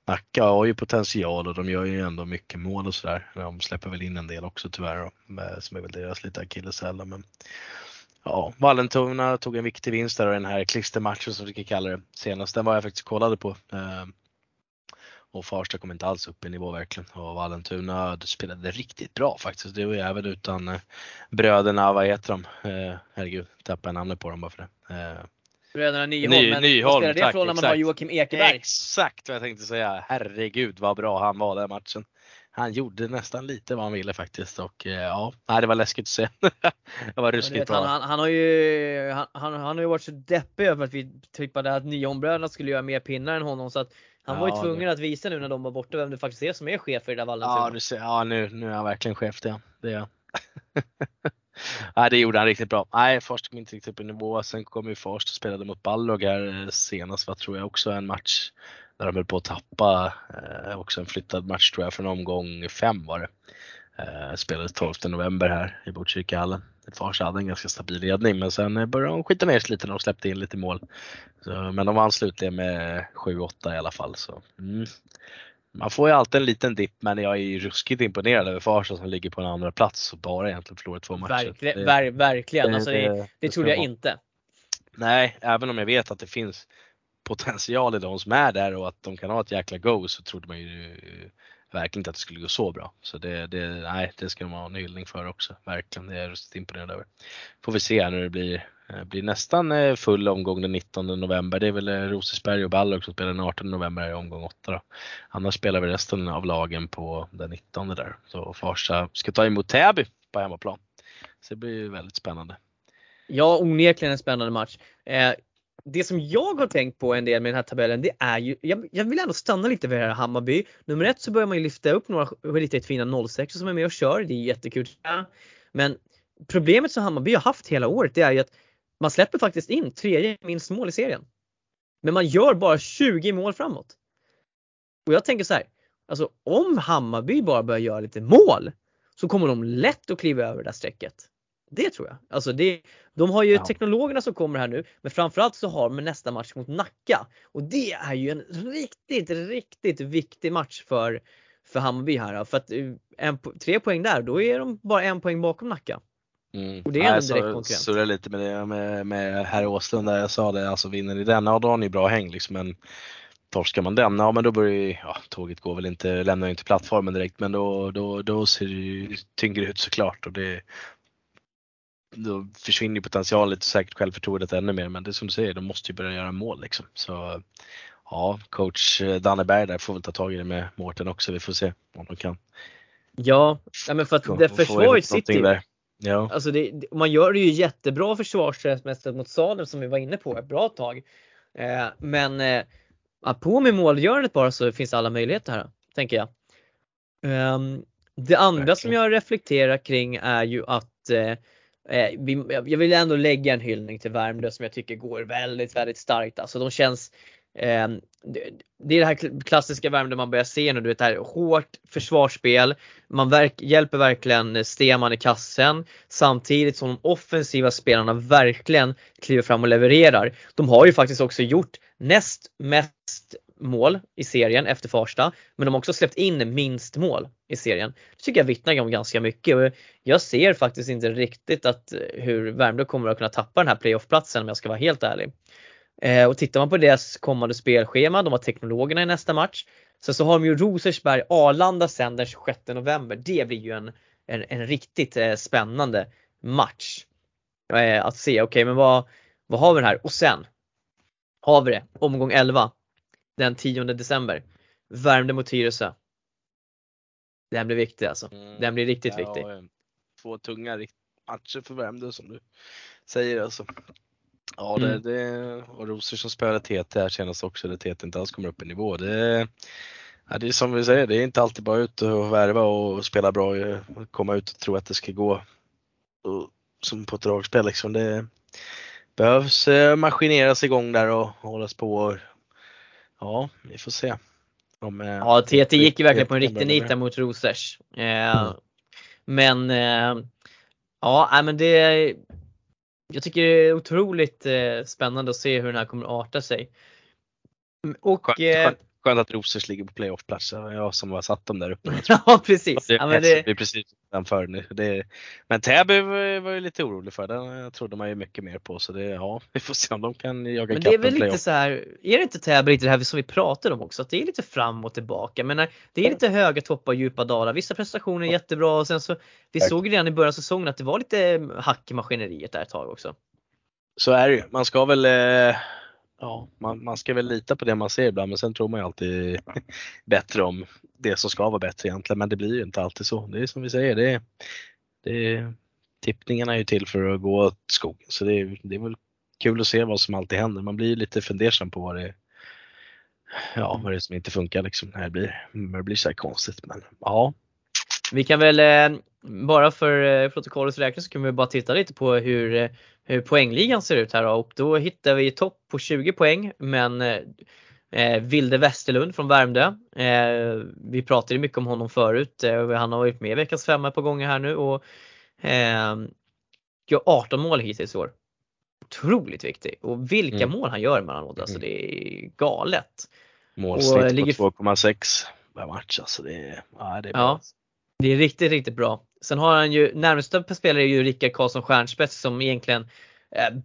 Nacka har ju potential och de gör ju ändå mycket mål och sådär. De släpper väl in en del också tyvärr då, eh, som är väl deras lite akilleshäl. Men ja, Vallentuna tog en viktig vinst där och den här klistermatchen som vi kan kalla det senast, den var jag faktiskt kollade på. Eh, och Farsta kom inte alls upp i nivå verkligen. Och Vallentuna spelade riktigt bra faktiskt. Det var ju även utan eh, bröderna, vad heter de? Eh, herregud, tappade namnet på dem bara för det. Eh, Bröderna Nyholm, Ny, men Nyholm, spelar det tack, från när man exakt. har Joakim Ekeberg? Exakt vad jag tänkte säga. Herregud vad bra han var den matchen. Han gjorde nästan lite vad han ville faktiskt och eh, ja, det var läskigt att se. det var ruskigt bra. Han, han, har ju, han, han, har ju varit så deppig över att vi tippade att Nyholmbröderna skulle göra mer pinnar än honom så att Han var ju Ja, tvungen att visa nu när de var borta vem det faktiskt är som är chef för det där Ja, Vallentuna. du ser, ja nu, nu är han verkligen chef det. det är. Nej, det gjorde han riktigt bra. Nej, Farsta kom inte riktigt upp i nivå. Sen kom ju Farsta och spelade mot Ballog här eh, senast, vad tror jag också en match där de höll på att tappa. Eh, också en flyttad match tror jag från omgång fem var det. Eh, spelades 12 november här i Botkyrkahallen. Farsta hade en ganska stabil ledning men sen började de skita ner sig lite när de släppte in lite mål. Så, men de vann slutligen med 7-8 i alla fall. Så, mm. Man får ju alltid en liten dipp men jag är ju ruskigt imponerad över Farsta som ligger på en andra plats och bara egentligen förlorat två matcher. Verkligen, Det- ver, verkligen. Alltså det, det- det ska trodde jag inte. Nej, även om jag vet att det finns potential i de som är där och att de kan ha ett jäkla go så trodde man ju verkligen inte att det skulle gå så bra. Så det, det, nej, det ska de ha en hyllning för också. Verkligen, det är jag riktigt imponerad över. Får vi se här när det blir, eh, blir nästan eh, full omgång den 19 november. Det är väl eh, Rosersberg och Ballock som spelar den 18 november i omgång 8 då. Annars spelar vi resten av lagen på den 19 där. Så Farsta ska ta emot Täby på hemmaplan. Så det blir ju väldigt spännande. Ja, onekligen en spännande match. Eh, det som jag har tänkt på en del med den här tabellen det är ju, jag, jag vill ändå stanna lite vid det här Hammarby. Nummer ett så börjar man ju lyfta upp några riktigt fina 06 som är med och kör, det är jättekul. Men problemet som Hammarby har haft hela året det är ju att man släpper faktiskt in tredje minst mål i serien. Men man gör bara 20 mål framåt. Och jag tänker så här, alltså om Hammarby bara börjar göra lite mål så kommer de lätt att kliva över det där strecket. Det tror jag. Alltså det, de har ju Ja. teknologerna som kommer här nu men framförallt så har de nästa match mot Nacka. Och det är ju en riktigt, riktigt viktig match för, för Hammarby här. För att eh, en, tre poäng där, då är de bara en poäng bakom Nacka. Mm. Och det är Nej, en så- direkt konkurrent. surrade lite med det med, med herr Åslund där jag sa det, alltså vinner ni den, ja då har ni bra häng liksom. Men torskar man den, ja men då börjar ju, ja tåget går väl inte, lämnar ju inte plattformen direkt men då, då, då ser det ju tyngre ut såklart och det då försvinner ju potentialen lite säkert självförtroendet ännu mer men det är som du säger, de måste ju börja göra mål liksom. Så ja, coach eh, Danneberg där får väl ta tag i det med Mårten också, vi får se om de kan Ja, men för att det försvaret sitter där. Ja. Alltså det, man gör det ju jättebra försvarsmässigt mot Salem som vi var inne på ett bra tag. Eh, men eh, på med målgörandet bara så finns alla möjligheter här, tänker jag. Ehm, det andra Verkligen. som jag reflekterar kring är ju att eh, eh, Eh, jag vill ändå lägga en hyllning till Värmdö som jag tycker går väldigt, väldigt starkt. Alltså de känns ehm, det, är det här klassiska Värmdö man börjar se nu, du vet det här hårt försvarsspel. Man verk, hjälper verkligen Steman i kassen samtidigt som de offensiva spelarna verkligen kliver fram och levererar. De har ju faktiskt också gjort näst mest mål i serien efter Farsta, men de har också släppt in minst mål i serien. Det tycker jag vittnar om ganska mycket och jag ser faktiskt inte riktigt att eh, hur Värmdö kommer att kunna tappa den här playoffplatsen om jag ska vara helt ärlig. Eh, och tittar man på deras kommande spelschema, de har teknologerna i nästa match. Sen så har de ju Rosersberg, Arlanda sen den 26 november. Det blir ju en, en, en riktigt eh, spännande match. Eh, att se, okej men vad, vad har vi här? Och sen har vi det, omgång 11. Den 10 december. Värmdö mot Tyresö. Den blir viktig alltså. Den blir riktigt Ja, viktig. Två tunga matcher för Värmdö som du säger alltså. Ja, det, Mm. det och Roser som spelade TT här senast också, där TT inte alls kommer upp i nivå. Det, ja, det är som vi säger, det är inte alltid bara ut och värva och spela bra, eh, komma ut och tro att det ska gå och, som på ett dragspel liksom. Det behövs eh, maskineras igång där och hållas på. Och, ja, vi får se. Om, eh, Ja, TT gick ju verkligen på en riktig nit där mot Rosers. Eh, Mm. Men eh, ja, men det jag tycker det är otroligt eh, spännande att se hur den här kommer att arta sig. Mm, Och Skönt, eh, skönt, skönt att Rosers ligger på playoffplats. Det var jag som har satt dem där uppe. ja precis. Det, Ja, men det är precis utanför nu. Det, men Täby var jag lite orolig för. Den trodde man ju mycket mer på. Så det, ja, vi får se om de kan jaga men det är väl lite så här, är det inte Täby lite det här som vi pratade om också? Att det är lite fram och tillbaka. Men det är lite höga toppar och djupa dalar. Vissa prestationer är jättebra och sen så vi såg ju redan i början av säsongen att det var lite hack i maskineriet där ett tag också. Så är det ju. Man ska väl eh, Ja, man, man ska väl lita på det man ser ibland men sen tror man ju alltid bättre om det som ska vara bättre egentligen. Men det blir ju inte alltid så. Det är som vi säger, det, det, tippningarna är ju till för att gå åt skogen. Så det, är- det är väl kul att se vad som alltid händer. Man blir ju lite fundersam på vad det, ja, vad är det som inte funkar liksom när det blir, när det blir så här konstigt. Men ja. Vi kan väl eh, bara för eh, protokollets räkning så kan vi bara titta lite på hur, eh, hur poängligan ser ut här då. och då hittar vi topp på 20 poäng men eh, Vilde Westerlund från Värmdö. Eh, vi pratade mycket om honom förut. Eh, han har varit med i veckans femma på gånger här nu och eh, gör 18 mål hittills i år. Otroligt viktig och vilka Mm. mål han gör emellanåt. Alltså Mm. det är galet. Målsnitt ligger- på 2,6 per match. Alltså det är, ja, det är bra. Ja. Det är riktigt, riktigt bra. Sen har han ju, närmsta spelare är ju Rickard Karlsson Stjärnspets som egentligen, eh,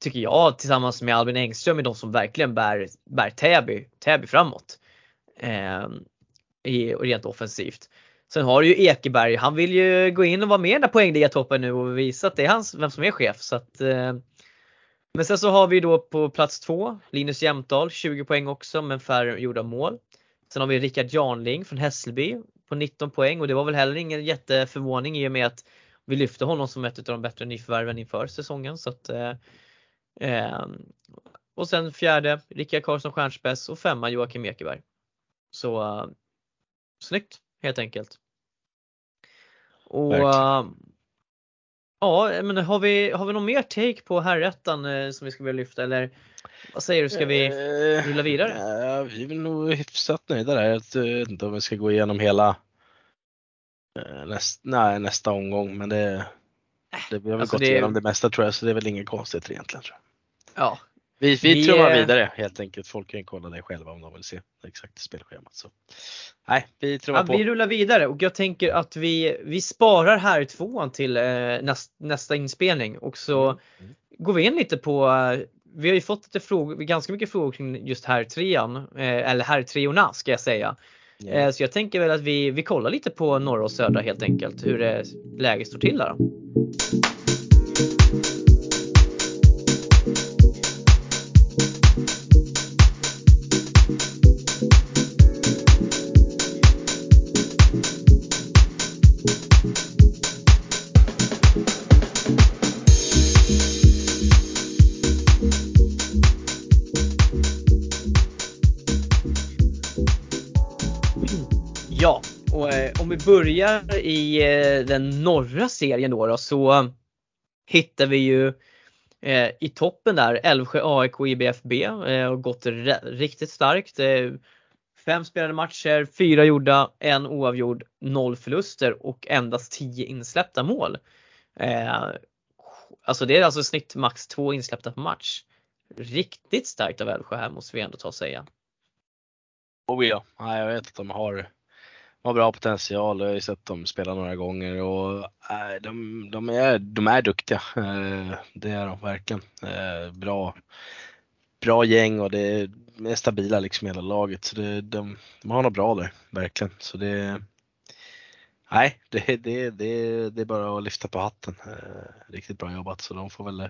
tycker jag, tillsammans med Albin Engström är de som verkligen bär, bär Täby, Täby framåt. Eh, rent offensivt. Sen har du ju Ekeberg, han vill ju gå in och vara med i den där poängligatoppen nu och visa att det är hans, vem som är chef. Så att, eh, men sen så har vi då på plats två Linus Jämtdal, 20 poäng också men färre gjorda mål. Sen har vi Rickard Jarnling från Hässelby på 19 poäng och det var väl heller ingen jätteförvåning i och med att vi lyfte honom som ett av de bättre nyförvärven inför säsongen. Så att, eh, eh, och sen fjärde Rickard Karlsson Stjärnspets och femma Joakim Ekeberg. Så eh, snyggt helt enkelt. Och eh, Ja, men har vi, har vi någon mer take på herrettan eh, som vi ska vilja lyfta eller vad säger du, ska vi Eh, rulla vidare? Ja, vi är väl nog hyfsat nöjda där. Jag vet inte om vi ska gå igenom hela eh, näst, nej, nästa omgång, men det, det vi har väl alltså gått det- igenom det mesta tror jag, så det är väl inget konstigt egentligen. Tror jag. Ja, Vi, vi, Vi, trummar eh, vidare helt enkelt. Folk kan kolla det själva om de vill se det exakta spelschemat. Så. Nej, vi trummar Ja, på. vi rullar vidare och jag tänker att vi, vi sparar här tvåan till eh, näst, nästa inspelning och så Mm. går vi in lite på, vi har ju fått lite frågor, ganska mycket frågor kring just här trean, eh, eller här treorna ska jag säga. Eh, så jag tänker väl att vi, vi kollar lite på norra och södra helt enkelt, hur det läget står till där. Börjar i eh, den norra serien då, då så hittar vi ju eh, i toppen där Älvsjö, AIK, IBFB eh, och gått riktigt starkt. Eh, fem spelade matcher, fyra gjorda, en oavgjord, noll förluster och endast tio insläppta mål. Eh, alltså det är alltså snitt max två insläppta per match. Riktigt starkt av Älvsjö här måste vi ändå ta och säga. Oh ja, Nej, jag vet att de har, har bra potential. Jag har ju sett dem spela några gånger och äh, de, de, är, de är duktiga. Eh, det är de verkligen. Eh, bra, bra gäng och det är, de är stabila liksom hela laget. Så det, de, de har något bra där, verkligen. Så det, nej, det, det, det, det är bara att lyfta på hatten. Riktigt bra jobbat. Så de får väl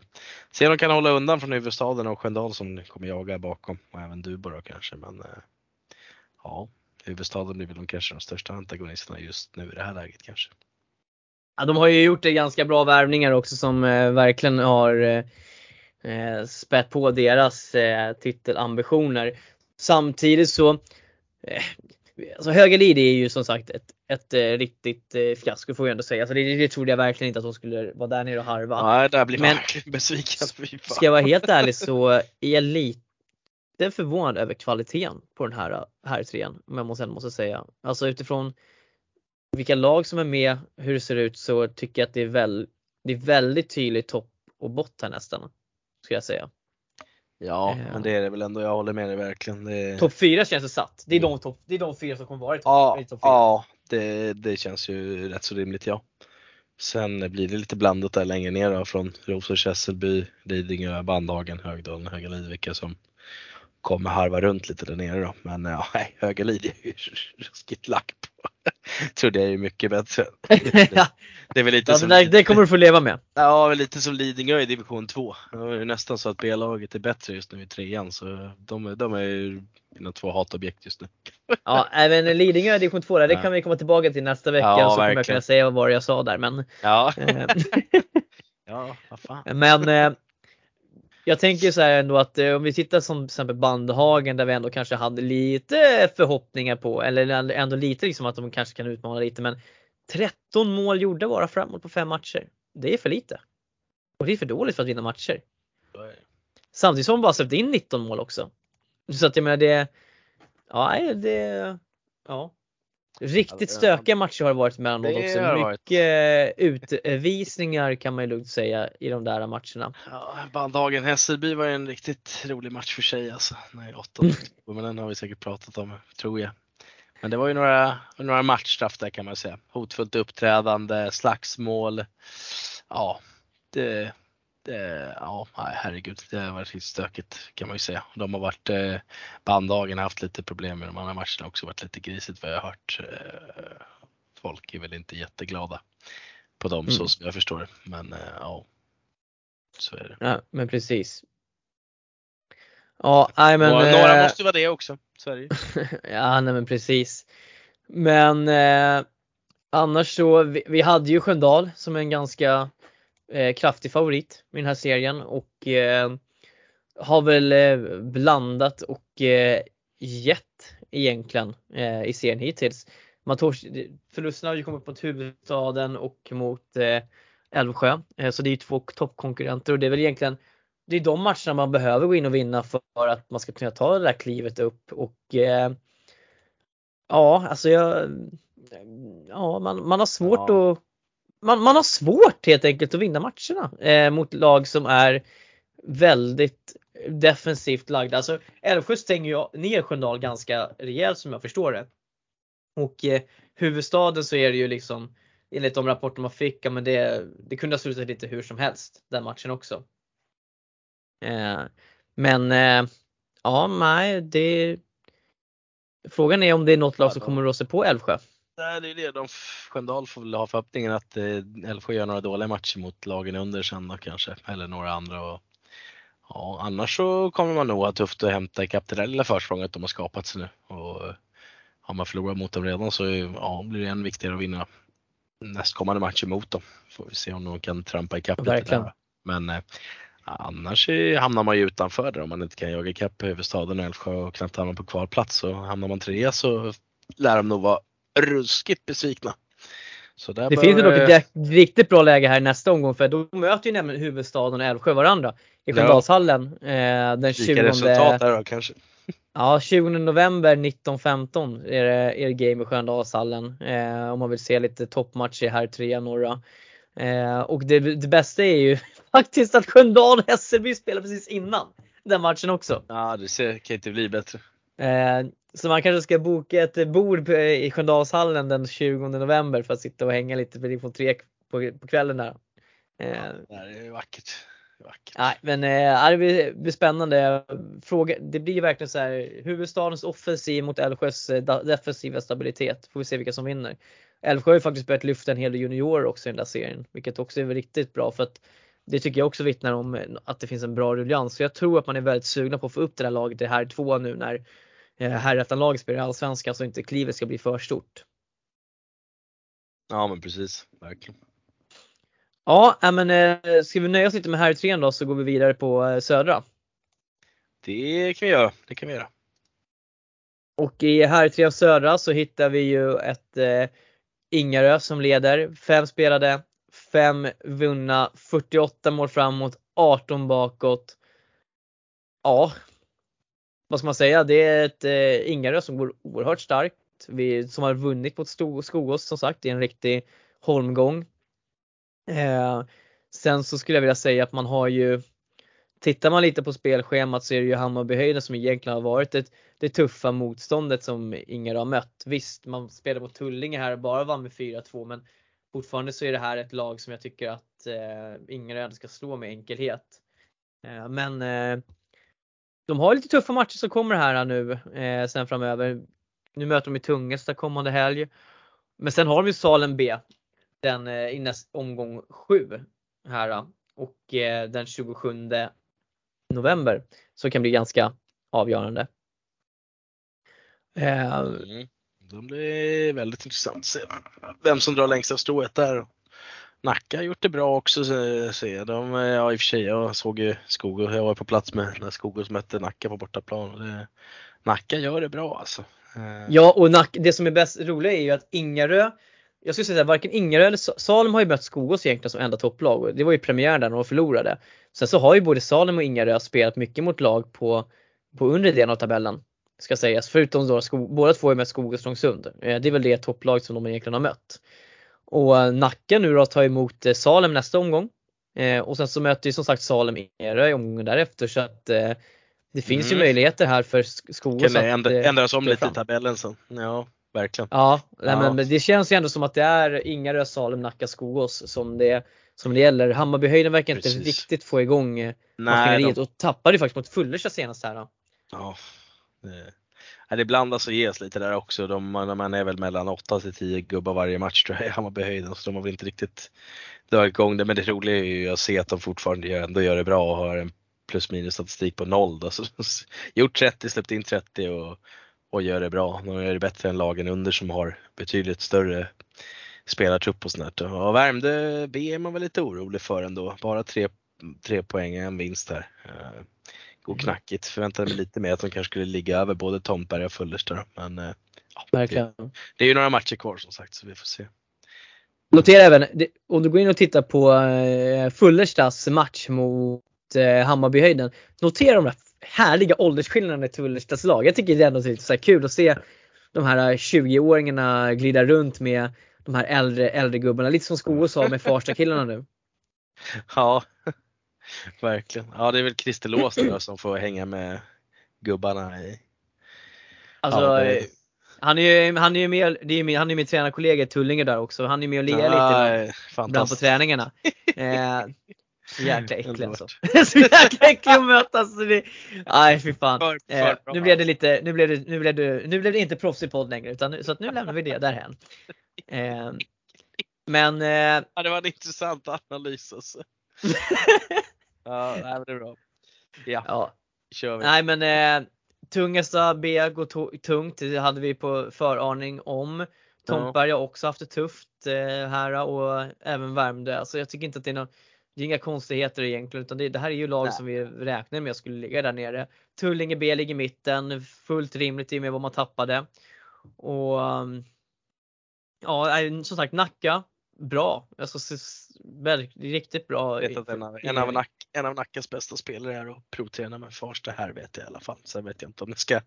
se om de kan hålla undan från huvudstaden och Sköndal som kommer jaga bakom. Och även Dubo då kanske. Men ja, huvudstaden blir väl de kanske de största antagonisterna just nu i det här läget kanske. Ja, de har ju gjort det ganska bra värvningar också som eh, verkligen har eh, eh, spät på deras eh, titelambitioner. Samtidigt så, eh, alltså Högalid är ju som sagt ett, ett eh, riktigt eh, fiasko får jag ändå säga. Alltså det, det trodde jag verkligen inte att de skulle vara där nere och harva. Nej, där blir man Men- verkligen besviken. Ska jag vara helt ärlig så är jag lite förvånad över kvaliteten på den här, här trean om jag måste, måste säga. Alltså utifrån vilka lag som är med, hur det ser ut så tycker jag att det är, väl, det är väldigt tydligt topp och bott här nästan. Ska jag säga. Ja, men det är det väl ändå. Jag håller med dig verkligen. Det... Topp fyra känns det satt. Det är de, topp, det är de fyra som kommer vara i topp Ja, topp fyra. ja det, det känns ju rätt så rimligt ja. Sen blir det lite blandat där längre ner då från Rosers, Hässelby, Lidingö, Bandhagen, Högdalen, Högalid vilka som kommer harva runt lite där nere då. Men ja, Högalid är ju ruskigt lack på. Trodde jag är mycket bättre. ja, Det är väl lite det, som, där, det kommer du få leva med. ja, lite som Lidingö i division 2. Det ju nästan så att B-laget är bättre just nu i trean så de, är- de är ju mina två hatobjekt just nu. Ja, även Lidingö division 2 där, det Ja. kan vi komma tillbaka till nästa vecka Ja, så kommer jag verkligen. kunna säga vad jag sa där men Ja, eh, ja vad fan. Men eh, jag tänker så här ändå att eh, om vi tittar som till exempel Bandhagen där vi ändå kanske hade lite förhoppningar på eller ändå lite liksom att de kanske kan utmana lite men 13 mål gjorda bara framåt på fem matcher. Det är för lite. Och det är för dåligt för att vinna matcher. Samtidigt som de bara släppt in 19 mål också. Så att jag menar det, ja det, ja. Riktigt stökiga matcher har det varit emellanåt också. Mycket utvisningar kan man ju lugnt säga i de där matcherna. Ja, Bandhagen Hässelby var en riktigt rolig match för sig alltså. Nej, 8 men den har vi säkert pratat om, tror jag. Men det var ju några, några matchstraff där kan man säga. Hotfullt uppträdande, slagsmål. Ja, det, det, ja, herregud, det har varit lite stökigt kan man ju säga. De har varit, eh, banddagen har haft lite problem med de andra matcherna också, varit lite grisigt vad jag har hört. Eh, folk är väl inte jätteglada på dem mm. så som jag förstår det. Men eh, ja, så är det. Ja, men precis. Ja, nej men. Och några måste vara det också, det Ja, nej men precis. Men eh, annars så, vi, vi hade ju Sköndal som en ganska eh, kraftig favorit i den här serien och eh, har väl eh, blandat och eh, gett egentligen i serien hittills. Man tog, förlusterna har ju kommit mot huvudstaden och mot eh, Älvsjö, så det är ju två toppkonkurrenter och det är väl egentligen det är de matcherna man behöver gå in och vinna för att man ska kunna ta det där klivet upp och eh, ja, alltså jag, ja, man, man har svårt ja. att man, man har svårt helt enkelt att vinna matcherna eh, mot lag som är väldigt defensivt lagda. Alltså Älvsjö stänger ju ner Sköndal ganska rejält som jag förstår det. Och eh, huvudstaden så är det ju liksom enligt de rapporter man fick, ja, men det, det kunde ha slutat lite hur som helst den matchen också. Eh, men eh, ja, nej, det Frågan är om det är något lag som kommer att rå sig på Älvsjö. Nej, det är det. De, Sköndal får väl ha förhoppningen att eh, Älvsjö gör några dåliga matcher mot lagen under sen då kanske, eller några andra. Och, ja, annars så kommer man nog ha tufft att hämta ikapp det där lilla försprånget de har skapat sig nu. Och, eh, har man förlorat mot dem redan så ja, blir det än viktigare att vinna nästkommande matcher mot dem. Får vi se om de kan trampa ikapp lite där. Men eh, annars hamnar man ju utanför där om man inte kan jaga ikapp huvudstaden Älvsjö och knappt hamna på kvalplats. Så hamnar man trea så lär de nog vara ruskigt besvikna. Så det bör... finns ju dock ett riktigt bra läge här nästa omgång för då möter ju nämligen huvudstaden och Älvsjö varandra i Sköndalshallen. Ja. Eh, den 20... resultat där då kanske? Ja, 20 november 19.15 är det, är det game i Sköndalshallen. Eh, om man vill se lite toppmatcher här, tre norra. Eh, och det, det, bästa är ju faktiskt att Sköndal och Hässelby spelar precis innan den matchen också. Ja, det ser, kan inte bli bättre. Eh, så man kanske ska boka ett bord i Sköndalshallen den 20 november för att sitta och hänga lite för division 3 på, på kvällen där. Ja, eh, det är vackert. vackert. Nej, men äh, det blir spännande. Fråga, det blir verkligen så här huvudstadens offensiv mot Älvsjös eh, defensiva stabilitet. Får vi se vilka som vinner. Älvsjö har ju faktiskt börjat lyfta en hel del juniorer också i den där serien, vilket också är riktigt bra för att det tycker jag också vittnar om att det finns en bra ruljans. Så jag tror att man är väldigt sugna på att få upp det här laget i här två nu när Eh, herrettan-laget spelar i Allsvenskan så inte klivet ska bli för stort. Ja men precis, verkligen. Ja, men eh, ska vi nöja oss lite med herrtrean då så går vi vidare på eh, södra. Det kan vi göra, det kan vi göra. Och i herrtrean södra så hittar vi ju ett eh, Ingarö som leder. Fem spelade, 5 vunna, 48 mål framåt, 18 bakåt. Ja, vad ska man säga, det är ett eh, Ingarö som går oerhört starkt. Vi, som har vunnit mot Skogås som sagt i en riktig holmgång. Eh, sen så skulle jag vilja säga att man har ju Tittar man lite på spelschemat så är det ju Hammarbyhöjden som egentligen har varit det, det tuffa motståndet som Ingarö har mött. Visst, man spelade mot Tullinge här och bara vann med 4-2 men fortfarande så är det här ett lag som jag tycker att eh, Ingarö ska slå med enkelhet. Eh, men eh, de har lite tuffa matcher som kommer här eh, nu eh, sen framöver. Nu möter de i Tungesta kommande helg. Men sen har de ju Salen B den eh, i näst, omgång 7 här eh, och eh, den 27 november som kan bli ganska avgörande. Eh, mm. Det blir väldigt intressant att se vem som drar längsta strået där. Nacka har gjort det bra också ser jag. De, ja i och för sig, jag såg ju Skogås, jag var på plats med när Skogås mötte Nacka på bortaplan. Det, Nacka gör det bra alltså. Eh. Ja och Nack, det som är bäst roliga är ju att Ingarö jag skulle säga att varken Ingarö eller Salem har ju mött Skogås egentligen som enda topplag. Det var ju premiär där när de förlorade. Sen så har ju både Salem och Ingarö spelat mycket mot lag på, på undre delen av tabellen. Ska sägas. Förutom då Skog, båda två är med Skog och Strångsund. Eh, det är väl det topplag som de egentligen har mött. Och eh, Nacka nu då tar emot Salem nästa omgång. Och sen så möter ju som sagt Salem Ingarö i omgången därefter så att det finns mm. ju möjligheter här för Skogås att ändra, ändras om lite i tabellen sen. Ja, verkligen. Ja, ja. Men det känns ju ändå som att det är Ingarö, Salem, Nacka, Skogås som det, som det gäller. Hammarbyhöjden verkar Precis. inte riktigt få igång eh, maskineriet och tappade ju faktiskt mot Fullersta senast här. Då. Ja, Eh, det, blandas och ges lite där också. De, man är väl mellan 8 till 10 gubbar varje match tror jag i Hammarbyhöjden så de har väl inte riktigt dragit igång det. Men det roliga är ju att se att de fortfarande ändå gör det bra och har en plus minus statistik på noll. Då. Så, gjort 30, släppt in 30 och, och gör det bra. De gör det bättre än lagen under som har betydligt större spelartrupp och sånt där. Och Värmdö B är man väl lite orolig för ändå. Bara tre, tre poäng, en vinst här. Eh, Mm. knackigt. Förväntade mig lite mer att de kanske skulle ligga över både Tomtberg och Fullersta. Men uh, ja, det, det, är ju några matcher kvar som sagt så vi får se. Notera även, om du går in och tittar på eh, Fullerstas match mot eh, Hammarbyhöjden. Notera de där härliga åldersskillnaderna i Tullestas lag. Jag tycker det är ändå lite så kul att se de här 20-åringarna glida runt med de här äldre, äldre gubbarna. Lite som Skogo sa med Farsta-killarna nu. Ja, verkligen. Ja, det är väl Christer Lås nu som får hänga med gubbarna i Alltså, ja, han är ju, han är ju med, det är han är min tränarkollega Tullinge där också. Han är med och ler lite ibland på träningarna. Eh, så jäkla äcklig alltså. så jäkla äcklig att mötas. nej fy fan. För, för eh, nu blev det lite, nu blev det, nu blev det, nu blev det inte proffsig podd längre utan så att nu lämnar vi det därhen. Eh, men. Eh, ja, det var en intressant analys alltså. Ja, nej, men det är bra. Ja, ja. kör vi. Nej men eh, Tungesta B går tungt, det hade vi på föraning om. Tomtberg har också haft det tufft eh, här och även Värmdö. Alltså jag tycker inte att det är någon det är inga konstigheter egentligen utan det, det här är ju lag Nej. som vi räknar med skulle ligga där nere. Tullinge B ligger i mitten, fullt rimligt i och med vad man tappade. Och um, Ja, som sagt Nacka, bra. Alltså, riktigt bra. vet att en, av, en, av Nack, en av Nackas bästa spelare är att provträna med Farsta här vet jag i alla fall. Sen vet jag inte om jag ska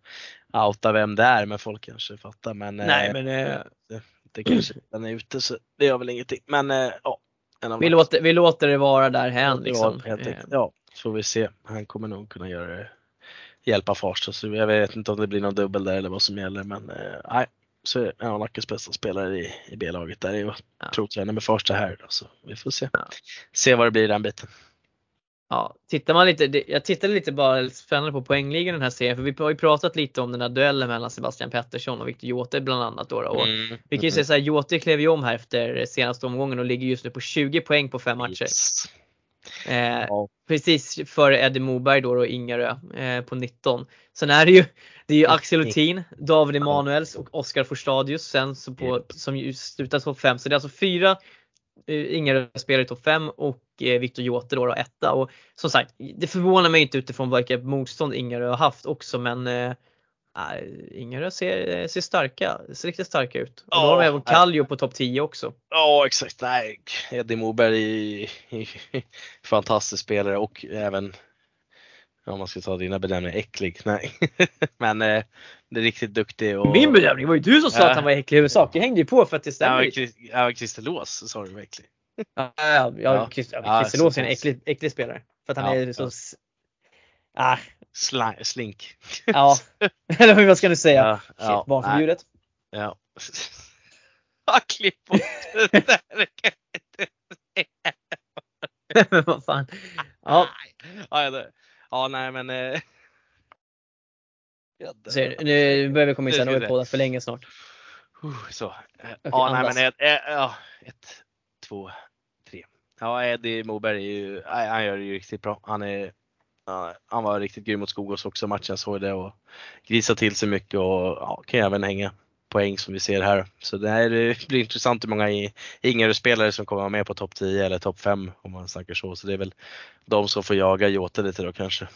outa vem det är men folk kanske fattar. Men, Nej, eh, men eh, det, det kanske den är ute så det gör väl ingenting. Men eh, ja, vi, låter, vi låter det vara därhän. Liksom. Ja, så får vi se. Han kommer nog kunna göra det, hjälpa Farsta. Så jag vet inte om det blir någon dubbel där eller vad som gäller. Men eh, nej, så är han Nackes bästa spelare i, i B-laget där. Jag ja. provtränar med Farsta här. Då, så vi får se. Ja. Se vad det blir i den biten. Ja, tittar man lite, jag tittade lite bara spännande på poängligan den här serien för vi har ju pratat lite om den här duellen mellan Sebastian Pettersson och Victor Jote bland annat. Då, och mm. Vi kan ju säga så här, Jote klev ju om här efter senaste omgången och ligger just nu på 20 poäng på fem matcher. Yes. Eh, ja. Precis före Eddie Moberg då och Ingarö eh, på 19. Sen är det ju, det är ju Axel Lutin, David Emanuels och Oskar Forstadius sen så på, som slutar topp 5. Så det är alltså fyra Eh, Inga spelar i topp 5 och eh, Viktor Jote då, då etta. Och som sagt, det förvånar mig inte utifrån vilket motstånd Ingarö har haft också men äh, Ingarö ser, ser starka, ser riktigt starka ut. Och ja, då har de även Kallio på topp 10 också. Ja exakt, nej Eddie Moberg är fantastisk spelare och även om man ska ta dina bedömningar, äcklig. Nej. Men eh, det är riktigt duktig. Och... Min bedömning var ju du som sa äh. att han var äcklig i huvudsak. Jag hängde ju på för att det stämmer. Ja, Christer Lås sa du var äcklig. Ja, ja, ja, Christer, ja, Lås är en äcklig, äcklig spelare. För att han ja, är så... Ah. Sla, slink. Ja, eller vad ska du säga? Ja, ja, Shit, barnförbjudet. Ja. Ja, klipp bort det där. Men vad fan. Ja. Ja, det, Ja, nej men. Eh... Så, nu börjar vi komma in sen, nu har vi poddat för länge snart. Så. Okay, ja, nej men ett, ja, ett, två, tre. Ja, Eddie Moberg är ju, han gör det ju riktigt bra. Han är han var riktigt grym mot Skogås också matchen, jag såg det och grisade till sig mycket och ja, kan även hänga poäng som vi ser här. Så det, här, det blir intressant hur många yngre spelare som kommer vara med på topp 10 eller topp 5 om man snackar så. Så det är väl de som får jaga Jota lite då kanske.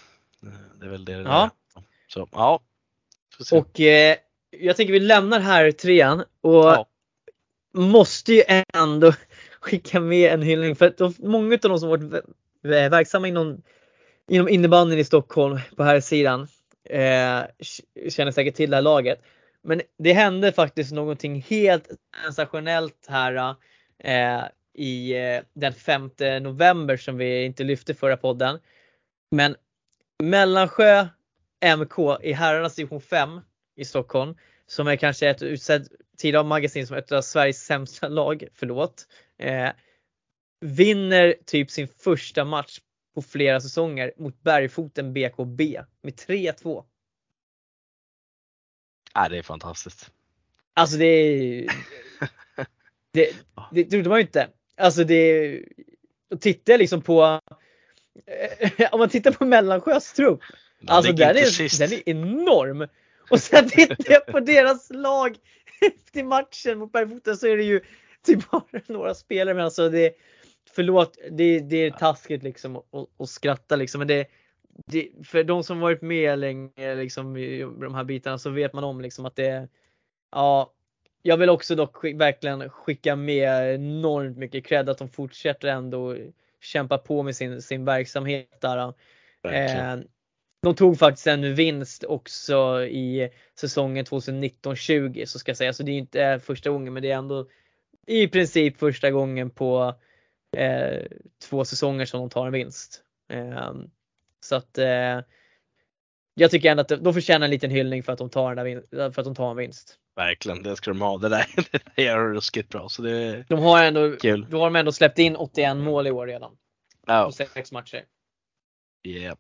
Det är väl det ja. är. Så ja. Och eh, jag tänker vi lämnar här trean och ja. måste ju ändå skicka med en hyllning för att många av de som varit verksamma inom, inom innebandyn i Stockholm på här sidan eh, känner säkert till det här laget. Men det hände faktiskt någonting helt sensationellt här eh, i eh, den 5 november som vi inte lyfte förra podden. Men Mellansjö MK i herrarnas division 5 i Stockholm som är kanske ett utsedd tidigare av magasin som ett av Sveriges sämsta lag, förlåt. Eh, vinner typ sin första match på flera säsonger mot Bergfoten BKB med 3-2. Ja, det är fantastiskt. Alltså det är... det, det trodde man ju inte. Alltså det... Och tittar liksom på... Om man tittar på Mellansjös trupp. Alltså den är, den är enorm. Och sen tittar jag på deras lag efter matchen mot Bergfoten så är det ju typ bara några spelare. Men alltså det, förlåt, det, det är taskigt liksom att, skratta liksom. Men det, det, för de som varit med länge liksom, i de här bitarna så vet man om liksom att det Ja, jag vill också dock verkligen skicka med enormt mycket cred att de fortsätter ändå kämpa på med sin, sin verksamhet där. Eh, de tog faktiskt en vinst också i säsongen 2019-20 så ska jag säga. Så det är inte första gången men det är ändå i princip första gången på eh, två säsonger som de tar en vinst. Eh, så att eh, jag tycker ändå att de förtjänar en liten hyllning för att de tar, den där, för att de tar en vinst. Verkligen, det ska de ha. Det där, det är ruskigt bra. Så det de har ändå, kul. Då har de ändå släppt in 81 mål i år redan. Ja. På sex matcher. Yep.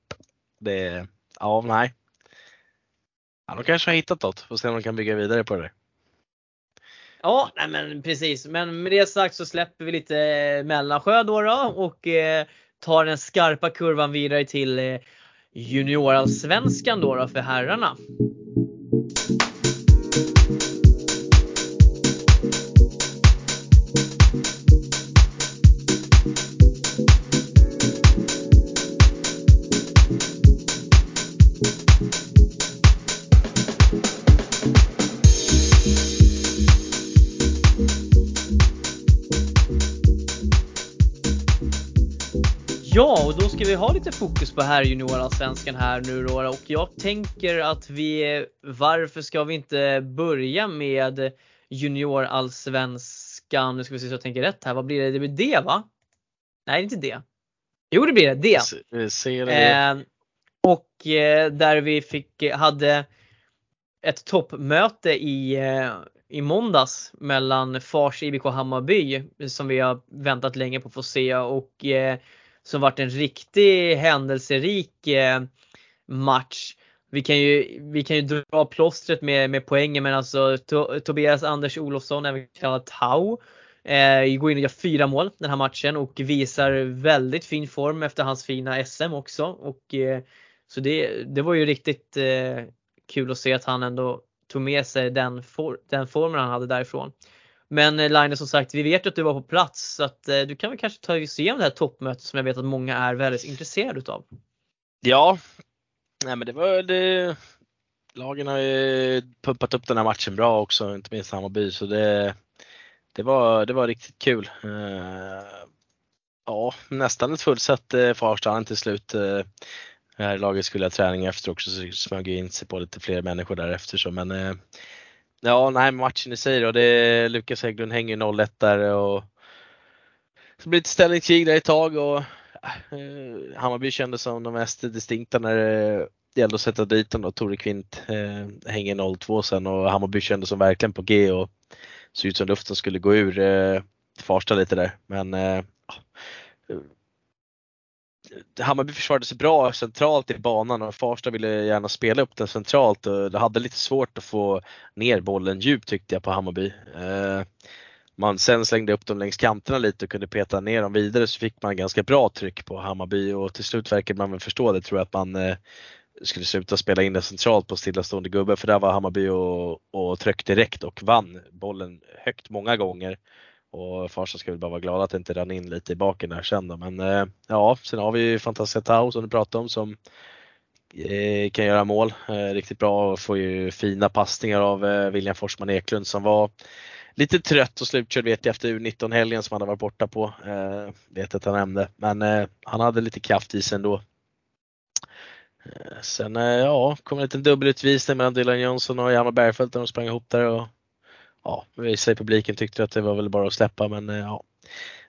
Det, ja nej. Ja, de kanske har hittat något. Får se om de kan bygga vidare på det. Ja, nej men precis. Men med det sagt så släpper vi lite eh, Mellansjö då, då och eh, tar den skarpa kurvan vidare till eh, juniorallsvenskan då, då för herrarna. Vi ha lite fokus på här juniorallsvenskan här nu då och jag tänker att vi, varför ska vi inte börja med juniorallsvenskan, nu ska vi se så jag tänker rätt här, vad blir det? Det blir det va? Nej, inte det. Jo, det blir det, ser det. Eh, och eh, där vi fick, hade ett toppmöte i, eh, i måndags mellan Fars IBK Hammarby som vi har väntat länge på att få se och eh, som varit en riktig händelserik eh, match. Vi kan ju, vi kan ju dra plåstret med, med poängen men alltså to, Tobias Anders Olofsson, även kallad Tau, eh, går in och gör fyra mål den här matchen och visar väldigt fin form efter hans fina SM också. Och, eh, så det, det var ju riktigt eh, kul att se att han ändå tog med sig den, for, den formen han hade därifrån. Men eh, Line som sagt, vi vet ju att du var på plats så att eh, du kan väl kanske ta oss igenom det här toppmötet som jag vet att många är väldigt intresserade utav. Ja, nej men det var det. Eh, lagen har ju pumpat upp den här matchen bra också, inte minst Hammarby, så det, det, var, det var riktigt kul. Eh, ja, nästan ett fullsatt uh, Farstahallen till slut. det här laget skulle ha träning efter också så smög in sig på lite fler människor därefter. Så, men Ja, nej, matchen i sig då. Det, Lukas Hägglund hänger 0-1 där och så blir det ett ställningskrig där ett tag och eh, Hammarby kändes som de mest distinkta när det gällde att sätta dit dem. Tore Kvint eh, hänger 0-2 sen och Hammarby kändes som verkligen på G och såg ut som luften skulle gå ur eh, Farsta lite där. Men eh, Hammarby försvarade sig bra centralt i banan och Farsta ville gärna spela upp den centralt och det hade lite svårt att få ner bollen djupt tyckte jag på Hammarby. Eh, man sen slängde upp dem längs kanterna lite och kunde peta ner dem vidare så fick man ganska bra tryck på Hammarby och till slut verkade man väl förstå det tror jag att man eh, skulle sluta spela in det centralt på stillastående gubbe för där var Hammarby och, och tryckte direkt och vann bollen högt många gånger. Och Farsta ska väl bara vara glada att det inte rann in lite i baken där sen då. Men eh, ja, sen har vi ju fantastiska Tau som du pratade om som eh, kan göra mål eh, riktigt bra och får ju fina passningar av eh, William Forsman Eklund som var lite trött och slutkörd vet jag efter U19-helgen som han hade varit borta på. Eh, vet att han nämnde. Men eh, han hade lite kraft i sig ändå. Sen ja, kom en liten dubbelutvisning mellan Dylan Jönsson och Hjalmar Bergfeldt när de sprang ihop där och ja, vissa i publiken tyckte att det var väl bara att släppa men eh, ja.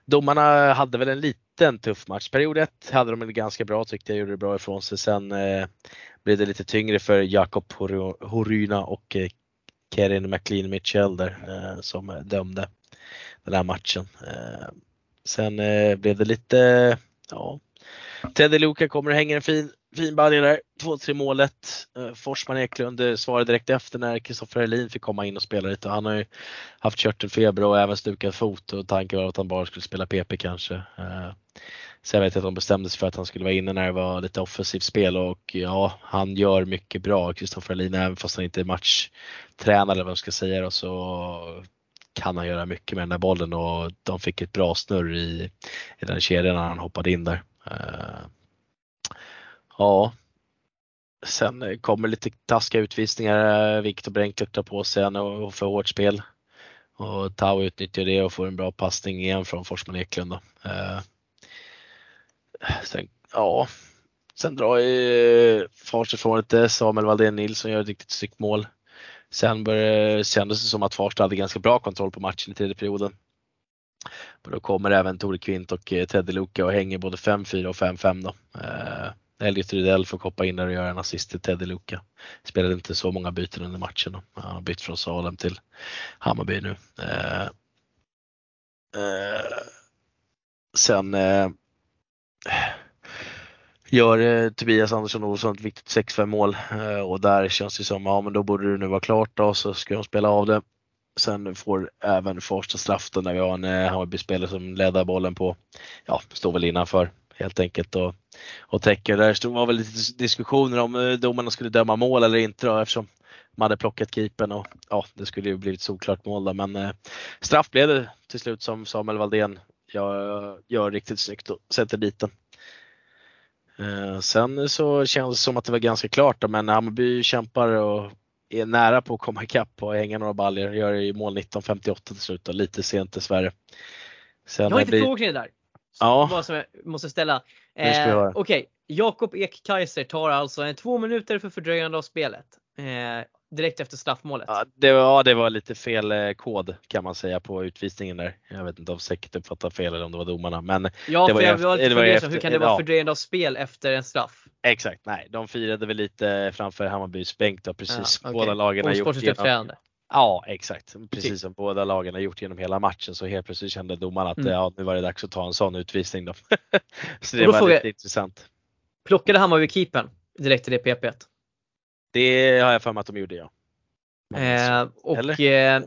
Domarna hade väl en liten tuff match. Period 1 hade de en ganska bra tyckte jag, gjorde det bra ifrån sig. Sen eh, blev det lite tyngre för Jakob Horyna och eh, Kerin McLean Mitchell där eh, som dömde den här matchen. Eh, sen eh, blev det lite, ja, Teddy Luka kommer och hänger en fin fin balja där. 2-3 målet. Eh, Forsman Eklund eh, svarade direkt efter när Kristoffer Helin fick komma in och spela lite. Han har ju haft körtelfeber och även stukad fot och tanken var att han bara skulle spela PP kanske. Eh, sen så jag vet att de bestämde sig för att han skulle vara inne när det var lite offensivt spel och ja, han gör mycket bra, Kristoffer Helin, även fast han inte är matchtränare eller vad man ska säga då, så kan han göra mycket med den där bollen och de fick ett bra snurr i, i den kedjan när han hoppade in där. Ja. Sen kommer lite taskiga utvisningar. Eh, Viktor Bränk drar på sig en och för hårt spel. Och Tau utnyttjar det och får en bra passning igen från Forsman Eklund. Då. Eh, sen, ja, sen drar ju eh, Farsta ifrån lite. Samuel Valdén Nilsson gör ett riktigt snyggt mål. Sen började, kändes det som att Farsta hade ganska bra kontroll på matchen i tredje perioden. Men då kommer även Tore Kvint och Teddy Luka och hänger både 5-4 och 5-5 då. Eh, Elliot Rydell får hoppa in där och göra en assist till Teddy Luka. Spelade inte så många byten under matchen. Han har bytt från Salem till Hammarby nu. Eh, eh, sen eh, gör eh, Tobias Andersson Olsson ett viktigt 6-5 mål eh, och där känns det som, ja men då borde det nu vara klart då så ska de spela av det. Sen får även Farsta straff då när vi har en eh, Hammarby-spelare som leder bollen på, ja, står väl innanför helt enkelt och, och täcker. Där stod, var väl lite diskussioner om eh, domarna skulle döma mål eller inte då, eftersom man hade plockat keepern och ja, det skulle ju blivit solklart mål där. Men eh, straff blev det till slut som Samuel Valdén gör, gör riktigt snyggt och sätter dit den. Eh, sen så känns det som att det var ganska klart då, men Hammarby kämpar och är nära på att komma ikapp och hänga några baljor. Gör i mål 19.58 till slut och lite sent dessvärre. Sen jag har lite blir... det där. Ja. Vad som jag måste ställa. Eh, Okej, okay. Jakob Ek Kaiser tar alltså en två minuter för fördröjande av spelet. Eh, direkt efter straffmålet. Ja det, var, ja, det var lite fel eh, kod kan man säga på utvisningen där. Jag vet inte om säkert uppfattade fel eller om det var domarna. Men ja, det var, jag var lite fundersam. Hur kan det vara ja. fördröjande av spel efter en straff? Exakt, nej de firade väl lite framför Hammarbys bänk då precis. Ja, okay. Båda lagen har gjort genom, Ja exakt, precis som båda lagen har gjort genom hela matchen så helt plötsligt kände domaren att mm. ja, nu var det dags att ta en sån utvisning då. så det var lite intressant. Plockade Hammarby keepern direkt till det PP? Det har jag för mig att de gjorde ja. Eh, och eh,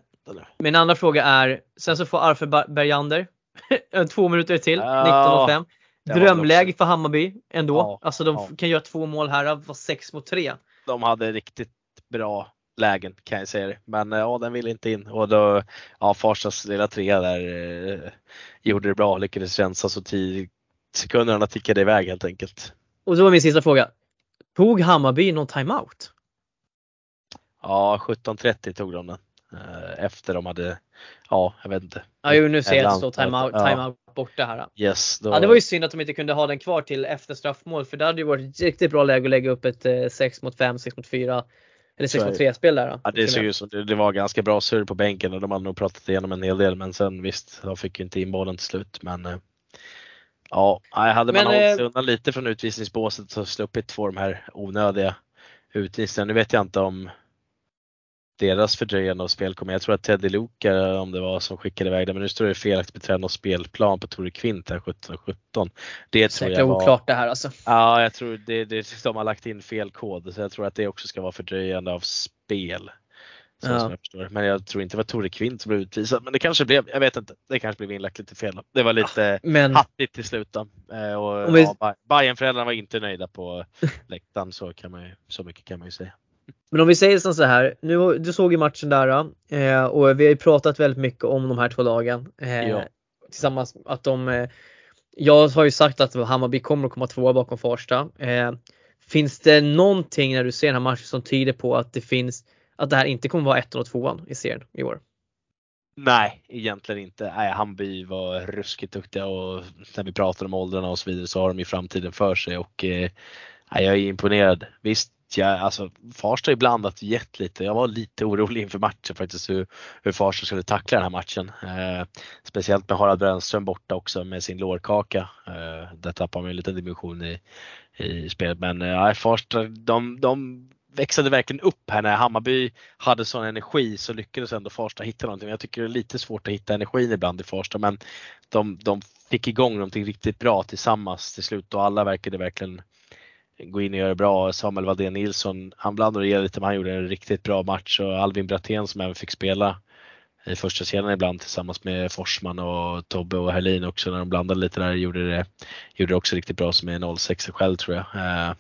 min andra fråga är, sen så får Arfe Bergander två minuter till, ja, 19.05. Drömläge för Hammarby ändå. Ja, alltså de ja. kan göra två mål här, var 6 mot 3. De hade riktigt bra lägen kan jag säga. Men eh, ja, den ville inte in och då, ja, Farstas lilla trea där eh, gjorde det bra, lyckades rensa så 10 sekunderna tickade iväg helt enkelt. Och så var min sista fråga. Tog Hammarby någon timeout? Ja, 17.30 tog de den. Eh, efter de hade, ja jag vet inte. Ja jo, nu ser jag att det står timeout, timeout ja. borta här. Yes, då... Ja det var ju synd att de inte kunde ha den kvar till efter straffmål för det hade ju varit riktigt bra läge att lägga upp ett 6 mot 5, 6 mot 4 eller 6 mot 3 spel där då? Ja, det såg ut som det, det var ganska bra surr på bänken och de hade nog pratat igenom en hel del men sen visst, de fick ju inte in bollen till slut. Men eh, ja, hade man men, hållit sig eh, undan lite från utvisningsbåset så sluppit få de här onödiga utvisningarna. Nu vet jag inte om deras fördröjande av spel kommer. Jag tror att Teddy Luka om det var som skickade iväg det, men nu står det felaktigt beträdande av spelplan på Tore Kvint här 17 17. Det tror jag var... oklart det här alltså. Ja, jag tror det, det, de har lagt in fel kod så jag tror att det också ska vara fördröjande av spel. Ja. jag. Men jag tror inte det var Tore Kvint som blev utvisad. Men det kanske blev, jag vet inte. Det kanske blev inlagt lite fel. Det var lite Men hattigt till slut då. Eh, Och, vi- ja, Bayern-föräldrarna var inte nöjda på läktaren så, kan man ju, så mycket kan man ju säga. Men om vi säger som så här, nu, du såg ju matchen där eh, och vi har ju pratat väldigt mycket om de här två lagen. Eh, Ja. Tillsammans att de, eh, jag har ju sagt att Hammarby kommer att komma tvåa bakom Farsta. Finns det någonting när du ser den här matchen som tyder på att det finns, att det här inte kommer vara ettan och tvåan i serien i år? Nej, egentligen inte. Nej, Hammarby var ruskigt duktiga och när vi pratar om åldrarna och så vidare så har de ju framtiden för sig och nej, jag är imponerad. Visst, jag, alltså, Farsta har ju blandat gett lite. Jag var lite orolig inför matchen faktiskt hur, hur Farsta skulle tackla den här matchen. Eh, speciellt med Harald Brännström borta också med sin lårkaka. Eh, där tappar man ju en liten dimension i, i spelet. Men eh, nej, Farsta, de, de växlade verkligen upp här när Hammarby hade sån energi så lyckades ändå Farsta hitta någonting. Jag tycker det är lite svårt att hitta energin ibland i Farsta men de, de fick igång någonting riktigt bra tillsammans till slut och alla verkade verkligen gå in och göra det bra. Samuel Wadén Nilsson, han blandade och ger lite men han gjorde en riktigt bra match och Alvin Brattén som även fick spela i första serien ibland tillsammans med Forsman och Tobbe och Herlin också när de blandade lite där gjorde det, gjorde det också riktigt bra som är 06 själv tror jag. Eh,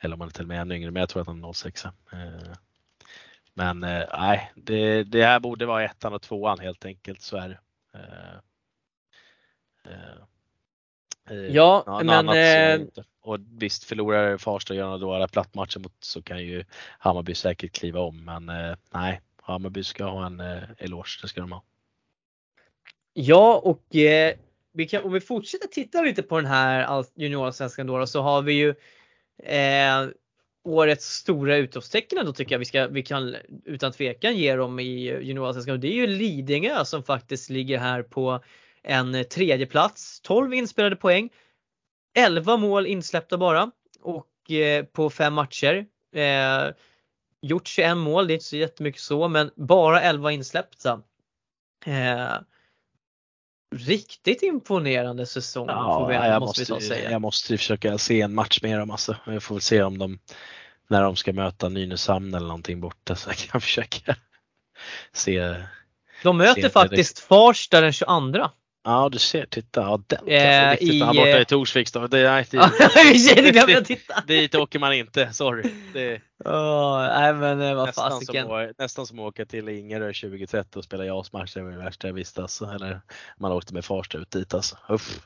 eller om han är till och med ännu yngre, men jag tror att han är 06. Eh, men eh, nej, det, det här borde vara ettan och tvåan helt enkelt, så är det. Eh, Ja, något men, eh. Och visst förlorar Farsta och gör några plattmatcher mot så kan ju Hammarby säkert kliva om, men eh, nej, Hammarby ska ha en eh, eloge, det ska de ha. Ja och eh, vi kan, om vi fortsätter titta lite på den här all- juniorallsvenskan då, då så har vi ju eh, årets stora utropstecken då tycker jag vi, ska, vi kan utan tvekan ge dem i juniorallsvenskan det är ju Lidingö som faktiskt ligger här på en eh, tredje plats 12 inspelade poäng 11 mål insläppta bara och eh, på fem matcher. Eh, gjort 21 mål, det är inte så jättemycket så men bara 11 insläppta. Eh, riktigt imponerande säsong får vi, jag, måste, vi ta säga. jag måste försöka se en match med dem alltså. Jag får väl se om de, när de ska möta Nynäshamn eller någonting borta så jag kan försöka se. De möter ser faktiskt Farsta den 22. Ja du ser, titta. Ja, den Eh, riktigt. i, Han borta eh, i Torsviks då. Det, nej, det, det titta. dit åker man inte, sorry. Det Oh, nej men eh, vad nästan som, fasiken. att- nästan som att åka till Ingerö 2030 och spela JAS-match. Det var det värsta jag visste alltså. Eller man åkte med Farsta ut dit alltså. Uff.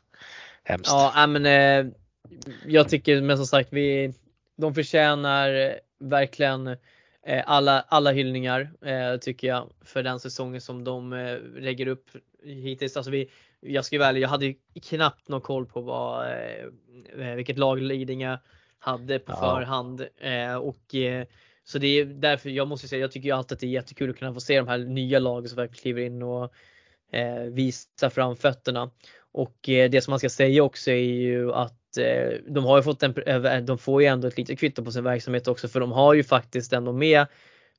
Hemskt. Ja, men eh, jag tycker men som sagt vi, de förtjänar eh, verkligen eh, alla, alla hyllningar eh, tycker jag för den säsongen som de eh, lägger upp hittills. Alltså vi, jag ska ärlig, jag hade knappt någon koll på vad, eh, eh, vilket lag Lidingö hade på Ja. förhand. Eh, och, så det är därför jag måste säga, jag tycker ju alltid att det är jättekul att kunna få se de här nya lagen som verkligen kliver in och eh, visar fram fötterna. Och det som man ska säga också är ju att de har ju fått en, de får ju ändå ett litet kvitto på sin verksamhet också för de har ju faktiskt ändå med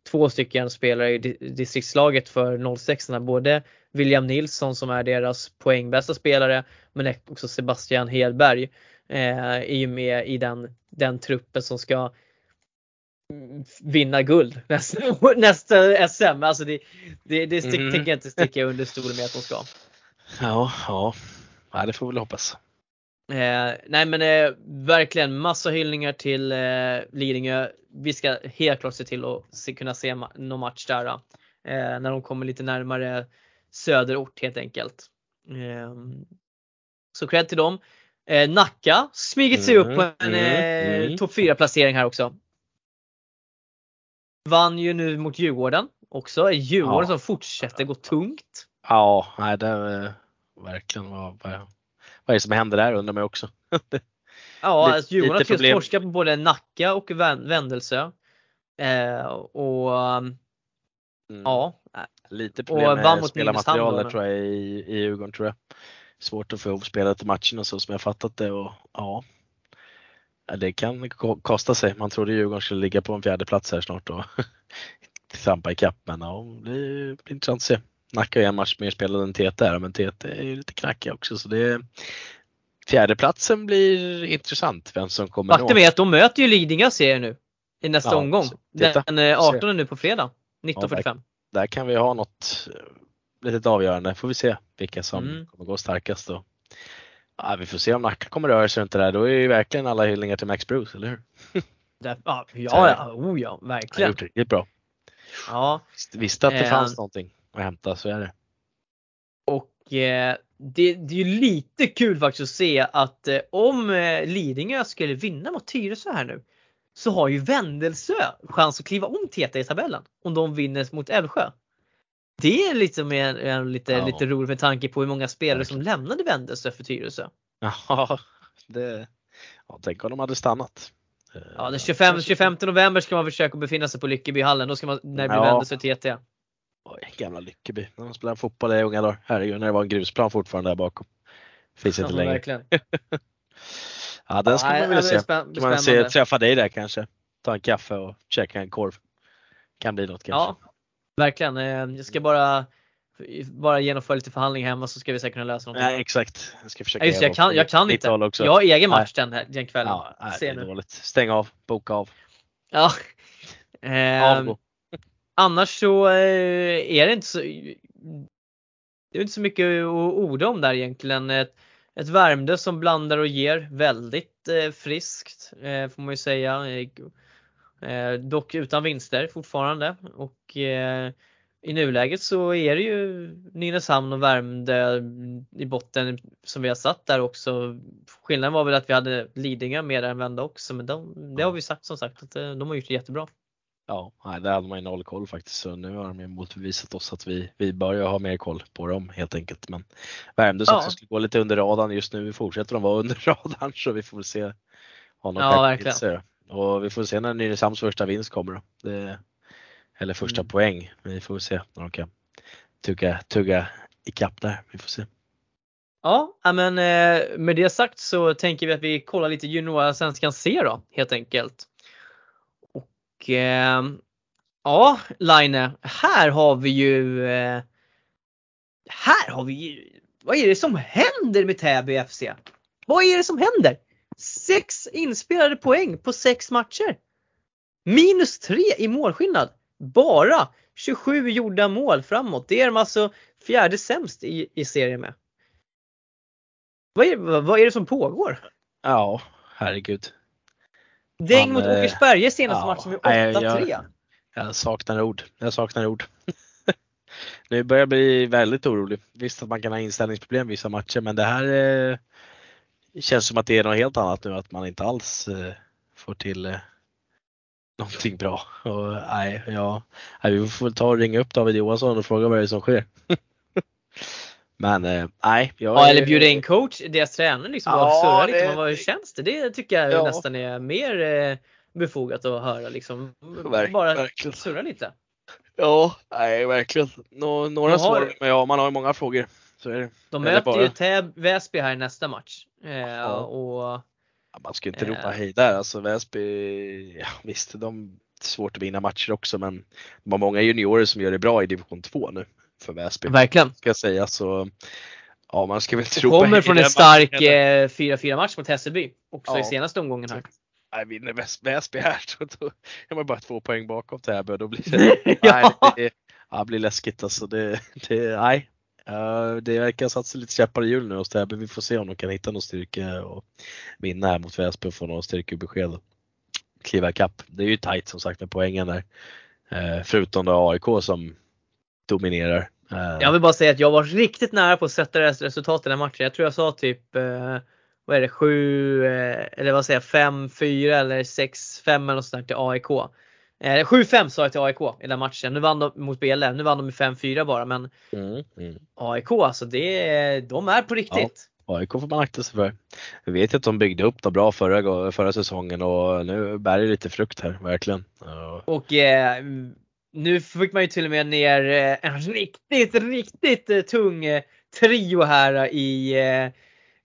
två stycken spelare i di- distriktslaget för 06 både William Nilsson som är deras poängbästa spelare men också Sebastian Hedberg eh, är ju med i den, den truppen som ska mm, vinna guld nästa, nästa SM. Alltså det, det, det stick, Mhm. tänker jag inte sticka under stolen med att de ska. Ja, ja. ja, det får vi väl hoppas. Eh, nej men eh, verkligen massa hyllningar till eh, Lidingö. Vi ska helt klart se till att se, kunna se ma- någon match där. Eh, när de kommer lite närmare söderort helt enkelt. Eh, så cred till dem. Eh, Nacka smugit sig upp på en Mm, eh, mm. topp 4 placering här också. Vann ju nu mot Djurgården också. Djurgården Ja. som fortsätter gå tungt. Ja, nej, det är eh, verkligen vad, vad, är det som händer där undrar man också. Ja, Lite- alltså Djurgården har problem. torska på både Nacka och Vän- Vändelsö. Eh, och um, Mm. ja, Lite problem med spelarmaterial där tror jag i, i Djurgården tror jag. Svårt att få ihop spelet till matchen och så som jag fattat det och ja. Det kan ko- kosta sig. Man trodde Djurgården skulle ligga på en fjärde plats här snart och trampa ikapp men ja, det blir intressant att se. Nacka ju en match mer spelad än TT här men TT är ju lite knackig också så det Fjärdeplatsen blir intressant vem som kommer faktum nå. är att de möter ju Lidingö ser jag nu. I nästa Ja, omgång. Den eh, ser. 18 nu på fredag. 1945. Där kan vi ha något eh, litet avgörande. Får vi se vilka som Mm. kommer gå starkast då. Ja, vi får se om Nacka kommer röra sig runt det där. Då är ju verkligen alla hyllningar till Max Bruce, eller hur? Där, ja, ja, ja, oh ja, Han har verkligen. gjort riktigt bra. Ja, Visste att det Eh, fanns någonting att hämta, så är det. och eh, det, det är ju lite kul faktiskt att se att eh, om eh, Lidingö skulle vinna mot Tyresö här nu så har ju Vändelsö chans att kliva om TT i tabellen om de vinner mot Älvsjö. Det är liksom en, en, lite, Ja. lite roligt med tanke på hur många spelare som lämnade Vändelsö för Tyresö. Ja, det, ja, tänk om de hade stannat. Eh, Ja, den 25, kanske- 25 november ska man försöka befinna sig på Lyckebyhallen. Då ska man, när det blir Ja. Vändelsö TT. Oj, gamla Lyckeby. När de spelade fotboll i unga dagar. Herregud, när det var en grusplan fortfarande där bakom. Finns inte Ja, längre. verkligen. Ja, den ska Nej, man ja, vilja se. Kan man se, träffa dig där kanske. Ta en kaffe och käka en korv. Kan bli något kanske. Ja, verkligen. Eh, Jag ska bara, bara genomföra lite förhandling hemma så ska vi säkert kunna lösa någonting. Nej, exakt. Jag ska försöka Ja, just, jag, kan, jag kan inte. Jag har egen Nej. match den, här, den kvällen. Ja, nej, det är nu. dåligt. Stäng av, boka av. Ja. Ehm, Avgå. Annars så eh, är det inte så det är inte så mycket att orda om där egentligen. Ett, ett Värmdö som blandar och ger väldigt eh, friskt eh, får man ju säga. Dock utan vinster fortfarande och i nuläget så är det ju Nynäshamn och Värmdö i botten som vi har satt där också. Skillnaden var väl att vi hade Lidingö med där en vända också men de, det har vi sagt som sagt att de har gjort det jättebra. Ja, nej, där hade man ju noll koll faktiskt. Så nu har de ju motbevisat oss att vi, vi börjar ha mer koll på dem helt enkelt. Men Värmdö som Ja. också skulle gå lite under radarn just nu fortsätter de vara under radarn så vi får väl se. Någon Ja, självtillitelse då. Och vi får se när Nynäshamns första vinst kommer då. Det, eller första Mm. poäng. Vi får se när de kan tugga, tugga ikapp där. Vi får se. Ja, ja, men eh, med det sagt så tänker vi att vi kollar lite juniorsvenskan C då helt enkelt. Och eh, ja, Line, här har vi ju eh, Här har vi ju Vad är det som händer med Täby FC? Vad är det som händer? Sex inspelade poäng på sex matcher. Minus tre i målskillnad. Bara 27 gjorda mål framåt. Det är de alltså fjärde sämst i, i serien med. Vad är, vad vad är det som pågår? Ja, herregud. Däng mot eh, Åkersberga senaste ja, matchen med nej, 8-3. jag- Jag saknar ord. Jag saknar ord. nu börjar jag bli väldigt orolig. Visst att man kan ha inställningsproblem vissa matcher men det här eh, känns som att det är något helt annat nu. Att man inte alls eh, får till eh, någonting bra. Och, nej, ja, nej, vi får ta och ringa upp David Johansson och fråga vad det är som sker. men eh, nej. Jag, Ja, eller bjuda in coach, deras tränare liksom Ja, och surra lite. det- vad, hur känns det? Det tycker jag Ja. nästan är mer eh, befogat att höra liksom. Verk- Bara verkligen. surra lite. Ja, nej verkligen. Nå, några har- svar, men ja, man har ju många frågor. Så är det. De Eller möter bara- ju Täby, Väsby här i nästa match. Eh, Ja. och Ja, man ska inte ropa Eh. hej där. Alltså Väsby, ja, visst de är svårt att vinna matcher också men de har många juniorer som gör det bra i division 2 nu för Väsby. verkligen. Ska jag säga så ja man ska väl inte ropa Kommer från i en stark matchen heller. eh, 4-4 match mot Hässelby. Också i Ja. senaste omgången här. Nej, vinner Väs- Väsby här så då är man bara två poäng bakom Täby då blir det, nej, ja. det, ja, det blir läskigt alltså. Det, det, nej. Eh, det verkar satsa lite käppar i hjulen nu hos Täby. Vi får se om de kan hitta någon styrka och vinna här mot Väsby och få någon styrkebesked. Kliva ikapp. Det är ju tajt som sagt med poängen där. Eh, förutom då AIK som dominerar. Eh, Jag vill bara säga att jag var riktigt nära på att sätta res- resultat i den matchen. Jag tror jag sa typ eh, vad är det, 7 eh, eller vad säger jag, 5-4 eller 6-5 eller något sånt till AIK. Eh, 7-5 sa jag till AIK i den matchen. Nu vann de mot BLM. Nu vann de med 5-4 bara men mm, mm. AIK alltså, det de är på riktigt. AIK får man akta sig för. Vi vet ju att de byggde upp det bra förra, förra säsongen och nu bär det lite frukt här, verkligen. Ja. Och eh, nu fick man ju till och med ner eh, en riktigt, riktigt eh, tung eh, trio här i,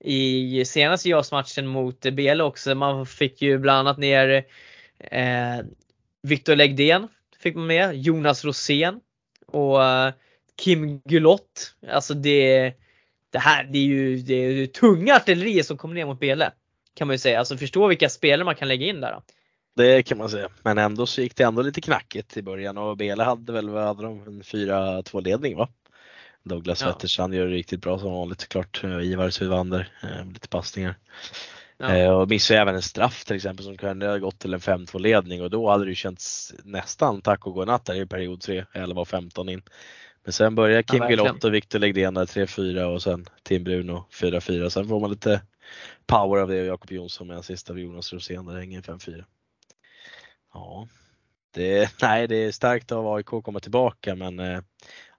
i senaste JAS-matchen mot BL också. Man fick ju bland annat ner eh, Viktor Legdén fick man med, Jonas Rosén och Kim Gulott. Alltså det, det här det är ju det är tunga artillerier som kommer ner mot BL. Kan man ju säga. Alltså förstå vilka spelare man kan lägga in där. Då det kan man säga. Men ändå så gick det ändå lite knackigt i början och Bele hade väl, vad hade de, en 4-2 ledning va? Douglas Ja. Wetterstrand gör det riktigt bra som vanligt såklart. Eh, Ivar Sylvander, eh, lite passningar. Ja. Eh, och missade även en straff till exempel som kunde ha gått till en 5-2 ledning och då hade det ju känts nästan tack och godnatt där i period 3, 11 och 15 in. Men sen börjar Kim verkligen. Guillot och Victor Legdén där 3-4 och sen Tim Bruno 4-4. Sen får man lite power av det och Jakob Jonsson med en sista av Jonas Rosén där hänger 5-4. Ja, det, nej, det är starkt av AIK att komma tillbaka men eh,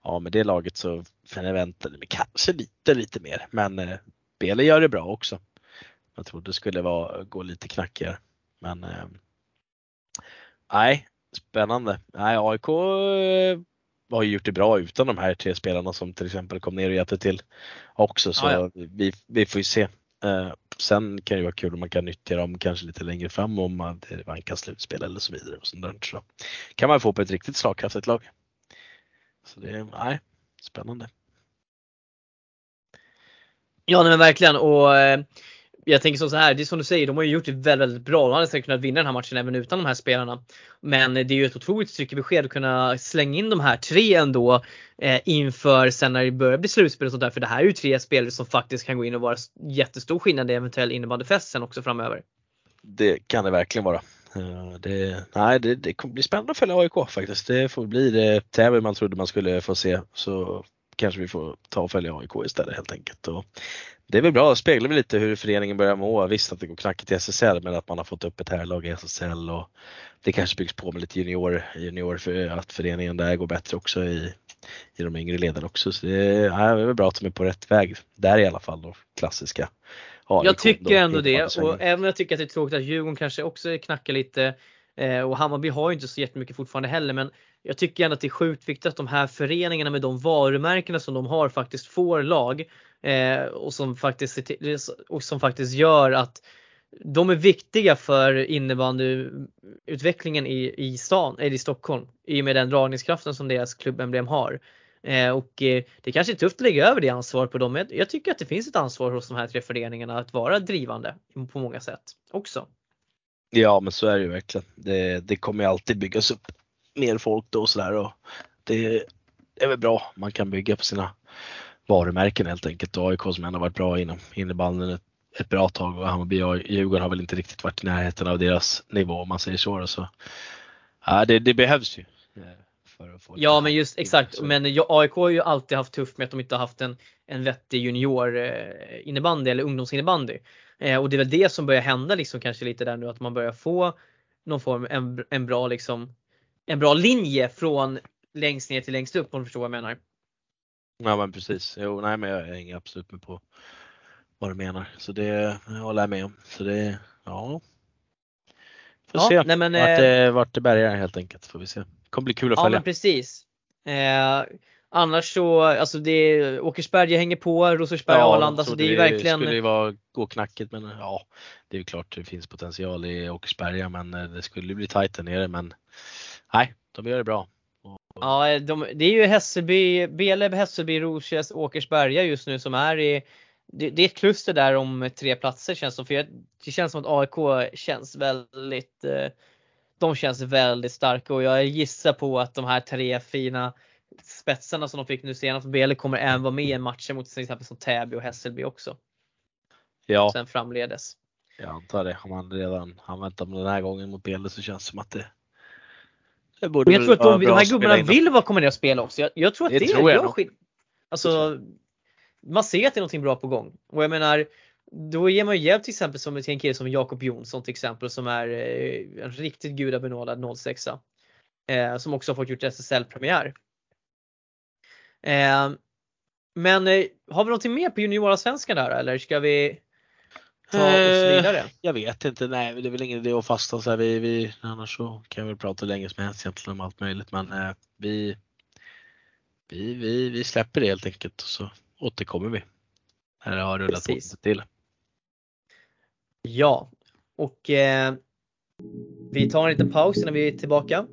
ja, med det laget så förväntade jag mig kanske lite, lite mer. Men eh, Bele gör det bra också. Jag trodde det skulle vara, gå lite knackigare. Men eh, nej, spännande. Nej, AIK har ju gjort det bra utan de här tre spelarna som till exempel kom ner och hjälpte till också. Så Ja, ja. Vi, vi får ju se. Eh, sen kan det ju vara kul om man kan nyttja dem kanske lite längre fram om man, eh, vankar slutspel eller så vidare. Och sånt där. Så kan man få på ett riktigt slagkraftigt lag. Så det är, nej, spännande. Ja men verkligen och eh, jag tänker så här, det är som du säger, de har ju gjort det väldigt, väldigt bra. De hade säkert kunnat vinna den här matchen även utan de här spelarna. Men det är ju ett otroligt styrkebesked att kunna slänga in de här tre ändå eh, inför sen när det börjar bli slutspel och sånt där. För det här är ju tre spelare som faktiskt kan gå in och vara jättestor skillnad i eventuell innebandyfest sen också framöver. Det kan det verkligen vara. Eh, det, nej, det, det kommer bli spännande att följa AIK faktiskt. Det får bli det Täby man trodde man skulle få se så kanske vi får ta och följa AIK istället helt enkelt. Och det är väl bra, det speglar väl lite hur föreningen börjar må. Visst att det går knackigt i SSL men att man har fått upp ett härlag i SSL och det kanske byggs på med lite junior, junior för att föreningen där går bättre också i, i de yngre leden också. Så det, ja, det är väl bra att de är på rätt väg där i alla fall då, klassiska AIK Jag tycker då, ändå det och även om jag tycker att det är tråkigt att Djurgården kanske också knackar lite eh, och Hammarby har ju inte så jättemycket fortfarande heller men jag tycker ändå att det är sjukt viktigt att de här föreningarna med de varumärkena som de har faktiskt får lag eh, och, som faktiskt, och som faktiskt gör att de är viktiga för innebandyutvecklingen i, i stan, eller i Stockholm i och med den dragningskraften som deras klubbemblem har. Eh, och eh, det kanske är tufft att lägga över det ansvaret på dem. men Jag tycker att det finns ett ansvar hos de här tre föreningarna att vara drivande på många sätt också. Ja men så är det ju verkligen. Det, det kommer ju alltid byggas upp mer folk då och sådär och det är väl bra. Man kan bygga på sina varumärken helt enkelt. Och AIK som ändå varit bra inom innebandyn ett, ett bra tag och Hammarby och Djurgården har väl inte riktigt varit i närheten av deras nivå om man säger så. så ja, det, det behövs ju. eh, Ja men just exakt, Så- men jag- AIK har ju alltid haft tufft med att de inte har haft en, en vettig junior eh, innebandy eller ungdomsinnebandy. Eh, och det är väl det som börjar hända liksom kanske lite där nu att man börjar få någon form, en, en bra liksom en bra linje från längst ner till längst upp om du förstår vad jag menar. Ja men precis. Jo, nej men jag hänger absolut med på vad du menar. Så det håller jag med om. Så det, ja. Får Ja, se nej, men, vart, eh, det, vart det bärgar helt enkelt. Får vi se. kommer bli kul att Ja följa. men precis. Eh, annars så, alltså det är Åkersberga hänger på, Rosersberg, Arlanda, så det är ju verkligen skulle ju vara, gå knackigt men ja, det är ju klart det finns potential i Åkersberga men eh, det skulle bli tajt där nere men nej, de gör det bra. Ja, de, det är ju Hässelby, Beleb, Hässelby, Rosjes, Åkersberga just nu som är i det, det är ett kluster där om tre platser känns som. För jag, det känns som att AIK känns väldigt eh, De känns väldigt starka och jag gissar på att de här tre fina spetsarna som de fick nu senast på Bele kommer även vara med i en match mot till exempel som Täby och Hässelby också. ja, Sen framledes. jag antar det. Har man redan använt dem den här gången mot Bele så känns det som att det, det borde jag tror att de, de här gubbarna vill vara ner och spela också. Jag, jag tror att Det det, tror jag gör skillnad. Alltså, man ser att det är någonting bra på gång. Och jag menar, då ger man ju hjälp till exempel som till en kille som Jakob Jonsson till exempel som är eh, en riktigt gudabenådad 06 eh, Som också har fått gjort SSL-premiär. Eh, men eh, har vi någonting mer på juniorallsvenskan där eller ska vi ta oss Eh, vidare? Jag vet inte, nej det är väl ingen idé att fastna så här. Vi, vi, annars så kan vi prata hur länge som helst egentligen om allt möjligt men eh, vi, vi, vi, vi släpper det helt enkelt och så återkommer vi. När det har rullat Precis. till. Ja, och eh, vi tar en liten paus innan vi är tillbaka.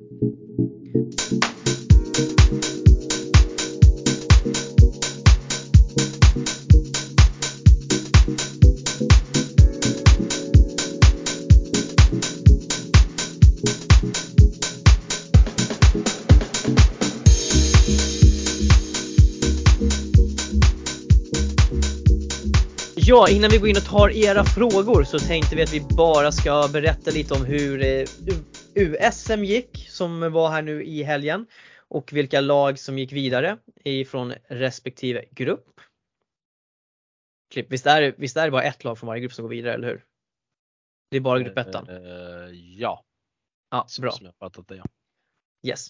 Ja, innan vi går in och tar era frågor så tänkte vi att vi bara ska berätta lite om hur eh, USM gick som var här nu i helgen och vilka lag som gick vidare ifrån respektive grupp. Visst är, visst är det bara ett lag från varje grupp som går vidare, eller hur? Det är bara grupp ettan? Uh, ja. Ja, bra. Som jag fattat det, ja. Yes.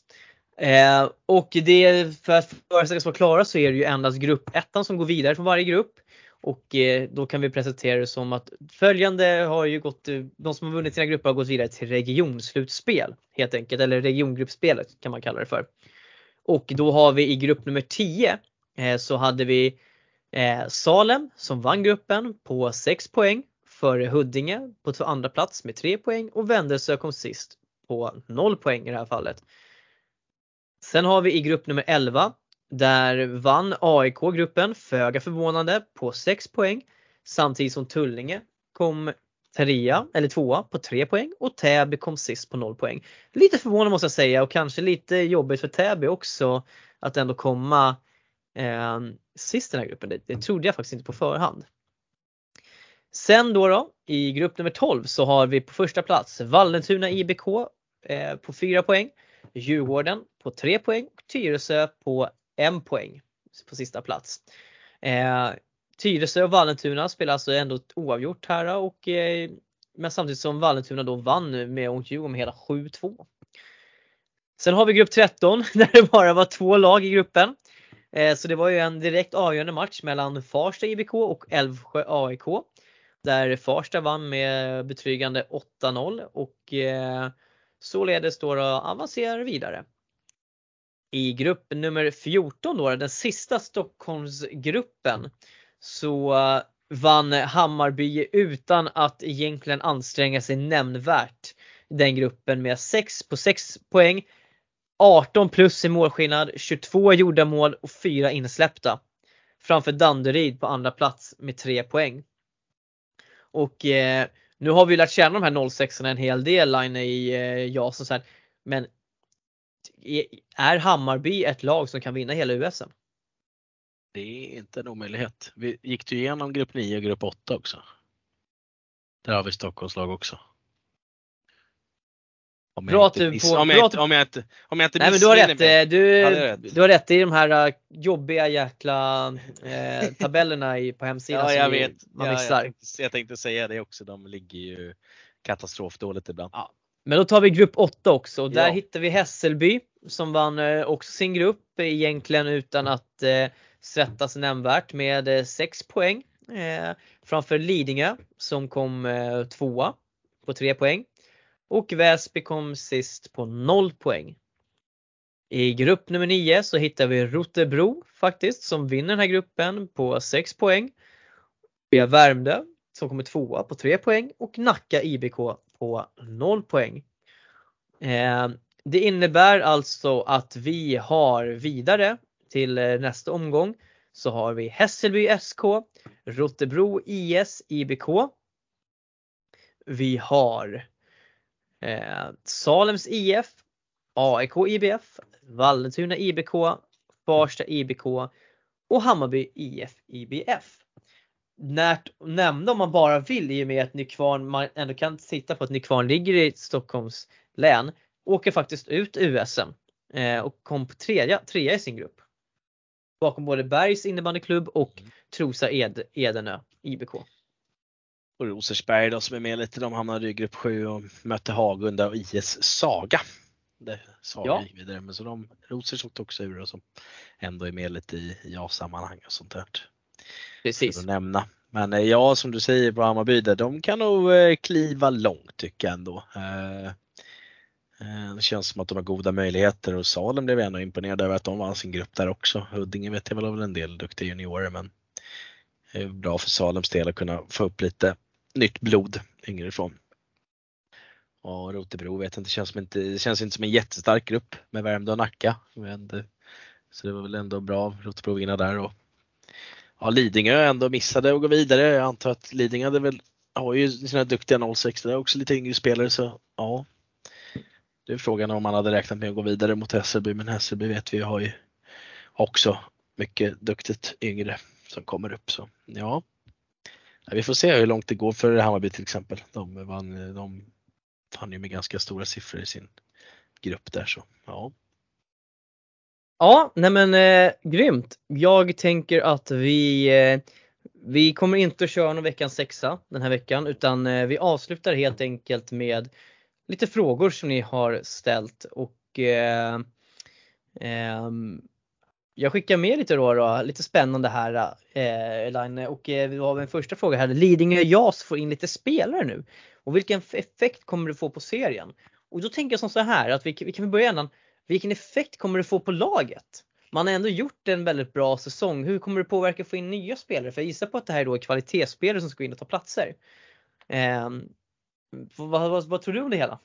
Eh, och det, för att förutsättningarna ska vara klara så är det ju endast grupp ettan som går vidare från varje grupp. Och eh, då kan vi presentera det som att följande har ju gått, eh, de som har vunnit sina grupper har gått vidare till regionslutspel helt enkelt, eller regiongruppspelet kan man kalla det för. Och då har vi i grupp nummer 10 eh, så hade vi Salem som vann gruppen på 6 poäng före Huddinge på andra plats med 3 poäng och Vändelsö kom sist på 0 poäng i det här fallet. Sen har vi i grupp nummer 11 där vann AIK gruppen, föga förvånande, på 6 poäng samtidigt som Tullinge kom trea eller tvåa på 3 poäng och Täby kom sist på 0 poäng. Lite förvånande måste jag säga och kanske lite jobbigt för Täby också att ändå komma eh, sist i den här gruppen. Det, det trodde jag faktiskt inte på förhand. Sen då, då i grupp nummer 12 så har vi på första plats Vallentuna IBK eh, på 4 poäng, Djurgården på 3 poäng och Tyresö på 1 poäng på sista plats. Eh, Tyresö och Vallentuna spelar alltså ändå oavgjort här och eh, men samtidigt som Vallentuna då vann med Ont med hela 7-2. Sen har vi grupp 13 där det bara var två lag i gruppen. Eh, så det var ju en direkt avgörande match mellan Farsta IBK och Älvsjö AIK. Där Farsta vann med betryggande 8-0 och eh, således då avancerar vidare. I grupp nummer 14 då, den sista Stockholmsgruppen, så eh, vann Hammarby utan att egentligen anstränga sig nämnvärt den gruppen med 6 på 6 poäng. 18 plus i målskillnad, 22 gjorda mål och 4 insläppta. Framför Danderyd på andra plats med 3 poäng. Och eh, nu har vi lärt känna de här 06 en hel del, Line i eh, JAS och så här. Men är Hammarby ett lag som kan vinna hela USM? Det är inte en omöjlighet. Vi gick du igenom grupp 9 och grupp 8 också? Där har vi Stockholmslag också. Om jag, om, jag inte, om jag inte Nej men du har rätt. Eh, du, ja, rätt. du har rätt i de här uh, jobbiga jäkla eh, tabellerna i, på hemsidan. ja, jag vet. Man ja, missar. Jag tänkte, jag tänkte säga det också. De ligger ju katastrofdåligt ibland. Ja. Men då tar vi grupp 8 också och där ja. hittar vi Hässelby som vann eh, också sin grupp egentligen utan att eh, svettas nämnvärt med 6 eh, poäng. Eh, framför Lidingö som kom eh, tvåa på 3 poäng. Och Väsby kom sist på 0 poäng. I grupp nummer 9 så hittar vi Rotebro faktiskt som vinner den här gruppen på 6 poäng. Vi har Värmdö som kommer tvåa på 3 poäng och Nacka IBK på 0 poäng. Eh, det innebär alltså att vi har vidare till eh, nästa omgång så har vi Hässelby SK, Rotebro IS IBK. Vi har eh, Salems IF, AIK IBF, Vallentuna IBK, Farsta IBK och Hammarby IF IBF närt nämna om man bara vill i och med att Nykvarn, man ändå kan titta på att Nykvarn ligger i Stockholms län, åker faktiskt ut USM eh, och kom på tredje, trea i sin grupp. Bakom både Bergs innebandyklubb och mm. Trosa Ed, Edenö IBK. Och Rosersberg då som är med lite, de hamnade i grupp 7 och mötte Hagunda och IS Saga. Det Saga ja. gick vidare, men så de, Rosers åkte också ur och som ändå är med lite i ja-sammanhang och sånt där. Precis. Att nämna. Men eh, ja, som du säger på Hammarby, de kan nog eh, kliva långt tycker jag ändå. Eh, det känns som att de har goda möjligheter och Salem blev jag ändå imponerad över att de vann sin grupp där också. Huddinge vet jag väl har väl en del duktiga juniorer men det är bra för Salems del att kunna få upp lite nytt blod yngre ifrån. Och Rotebro vet inte, känns som inte, det känns inte som en jättestark grupp med Värmdö och Nacka. Så det var väl ändå bra Rotebro vinna där och ja, Lidingö ändå missade att gå vidare. Jag antar att Lidingö hade väl, har ju sina duktiga 06, det är också lite yngre spelare så ja. Det är frågan om man hade räknat med att gå vidare mot Hässelby men Hässelby vet vi har ju också mycket duktigt yngre som kommer upp så ja. vi får se hur långt det går för Hammarby till exempel. De vann, de vann ju med ganska stora siffror i sin grupp där så ja. Ja, nej men eh, grymt. Jag tänker att vi eh, vi kommer inte att köra någon veckans sexa den här veckan utan eh, vi avslutar helt enkelt med lite frågor som ni har ställt och eh, eh, jag skickar med lite då, då lite spännande här eh, Line. och eh, vi har en första fråga här. Lidingö JAS får in lite spelare nu och vilken effekt kommer det få på serien? Och då tänker jag som så här att vi, vi kan börja innan. Vilken effekt kommer det få på laget? Man har ändå gjort en väldigt bra säsong. Hur kommer det påverka att få in nya spelare? För jag gissar på att det här är då kvalitetsspelare som ska in och ta platser. Eh, vad, vad, vad tror du om det hela?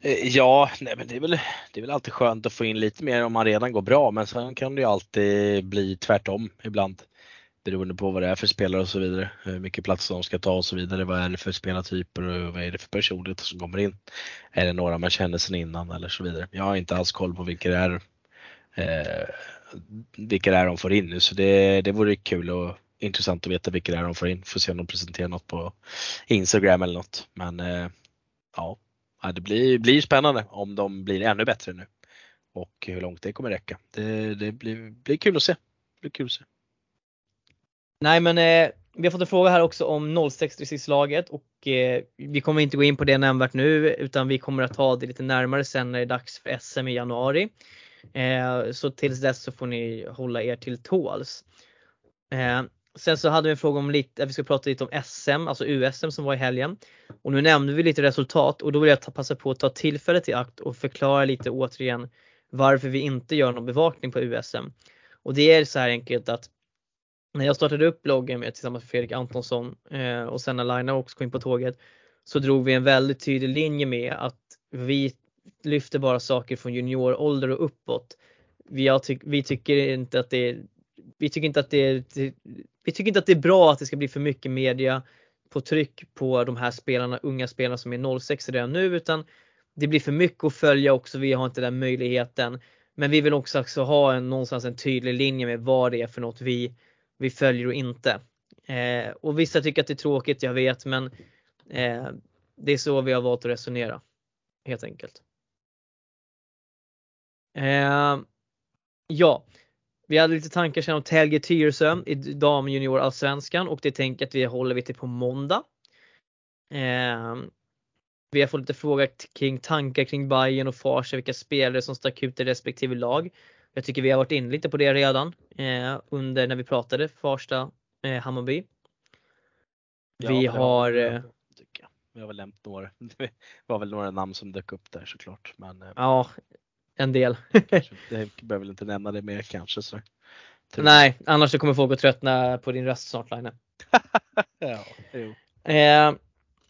Eh, ja, nej men det är, väl, det är väl alltid skönt att få in lite mer om man redan går bra men sen kan det ju alltid bli tvärtom ibland. Beroende på vad det är för spelare och så vidare. Hur mycket plats de ska ta och så vidare. Vad är det för spelartyper och vad är det för personligheter som kommer in? Är det några man känner sedan innan eller så vidare. Jag har inte alls koll på vilka det är. Eh, vilka det är de får in nu så det, det vore kul och intressant att veta vilka det är de får in. Får se om de presenterar något på Instagram eller något. Men eh, ja, det blir, blir spännande om de blir ännu bättre nu. Och hur långt det kommer räcka. Det, det blir, blir kul att se. Det blir kul att se. Nej men eh, vi har fått en fråga här också om 06 laget och eh, vi kommer inte gå in på det nämnvärt nu utan vi kommer att ta det lite närmare sen när det är dags för SM i januari. Eh, så tills dess så får ni hålla er till tåls. Eh, sen så hade vi en fråga om lite, att vi ska prata lite om SM, alltså USM som var i helgen. Och nu nämnde vi lite resultat och då vill jag ta, passa på att ta tillfället i akt och förklara lite återigen varför vi inte gör någon bevakning på USM. Och det är så här enkelt att när jag startade upp bloggen med tillsammans med Fredrik Antonsson eh, och sen när Lina också kom in på tåget så drog vi en väldigt tydlig linje med att vi lyfter bara saker från juniorålder och uppåt. Vi, ty vi tycker inte att det är, vi tycker inte att det är, vi tycker inte att det är bra att det ska bli för mycket media på tryck på de här spelarna, unga spelarna som är 06 redan nu utan det blir för mycket att följa också. Vi har inte den möjligheten. Men vi vill också, också ha en, någonstans en tydlig linje med vad det är för något vi, vi följer och inte. Eh, och vissa tycker att det är tråkigt, jag vet, men eh, det är så vi har valt att resonera. Helt enkelt. Eh, ja, vi hade lite tankar sen om Telge Tyresö i damjunior allsvenskan och det tänker att vi håller vi till på måndag. Eh, vi har fått lite frågor kring tankar kring Bayern och Farsa, vilka spelare som stack ut i respektive lag. Jag tycker vi har varit inne lite på det redan eh, under när vi pratade Farsta eh, Hammarby. Vi ja, har eh, vi har väl nämnt några. Det var väl några namn som dök upp där såklart. Men, eh, ja, en del. det behöver väl inte nämna det mer kanske. Så. Nej, annars så kommer folk att tröttna på din röst snart Line. ja, jo. Eh,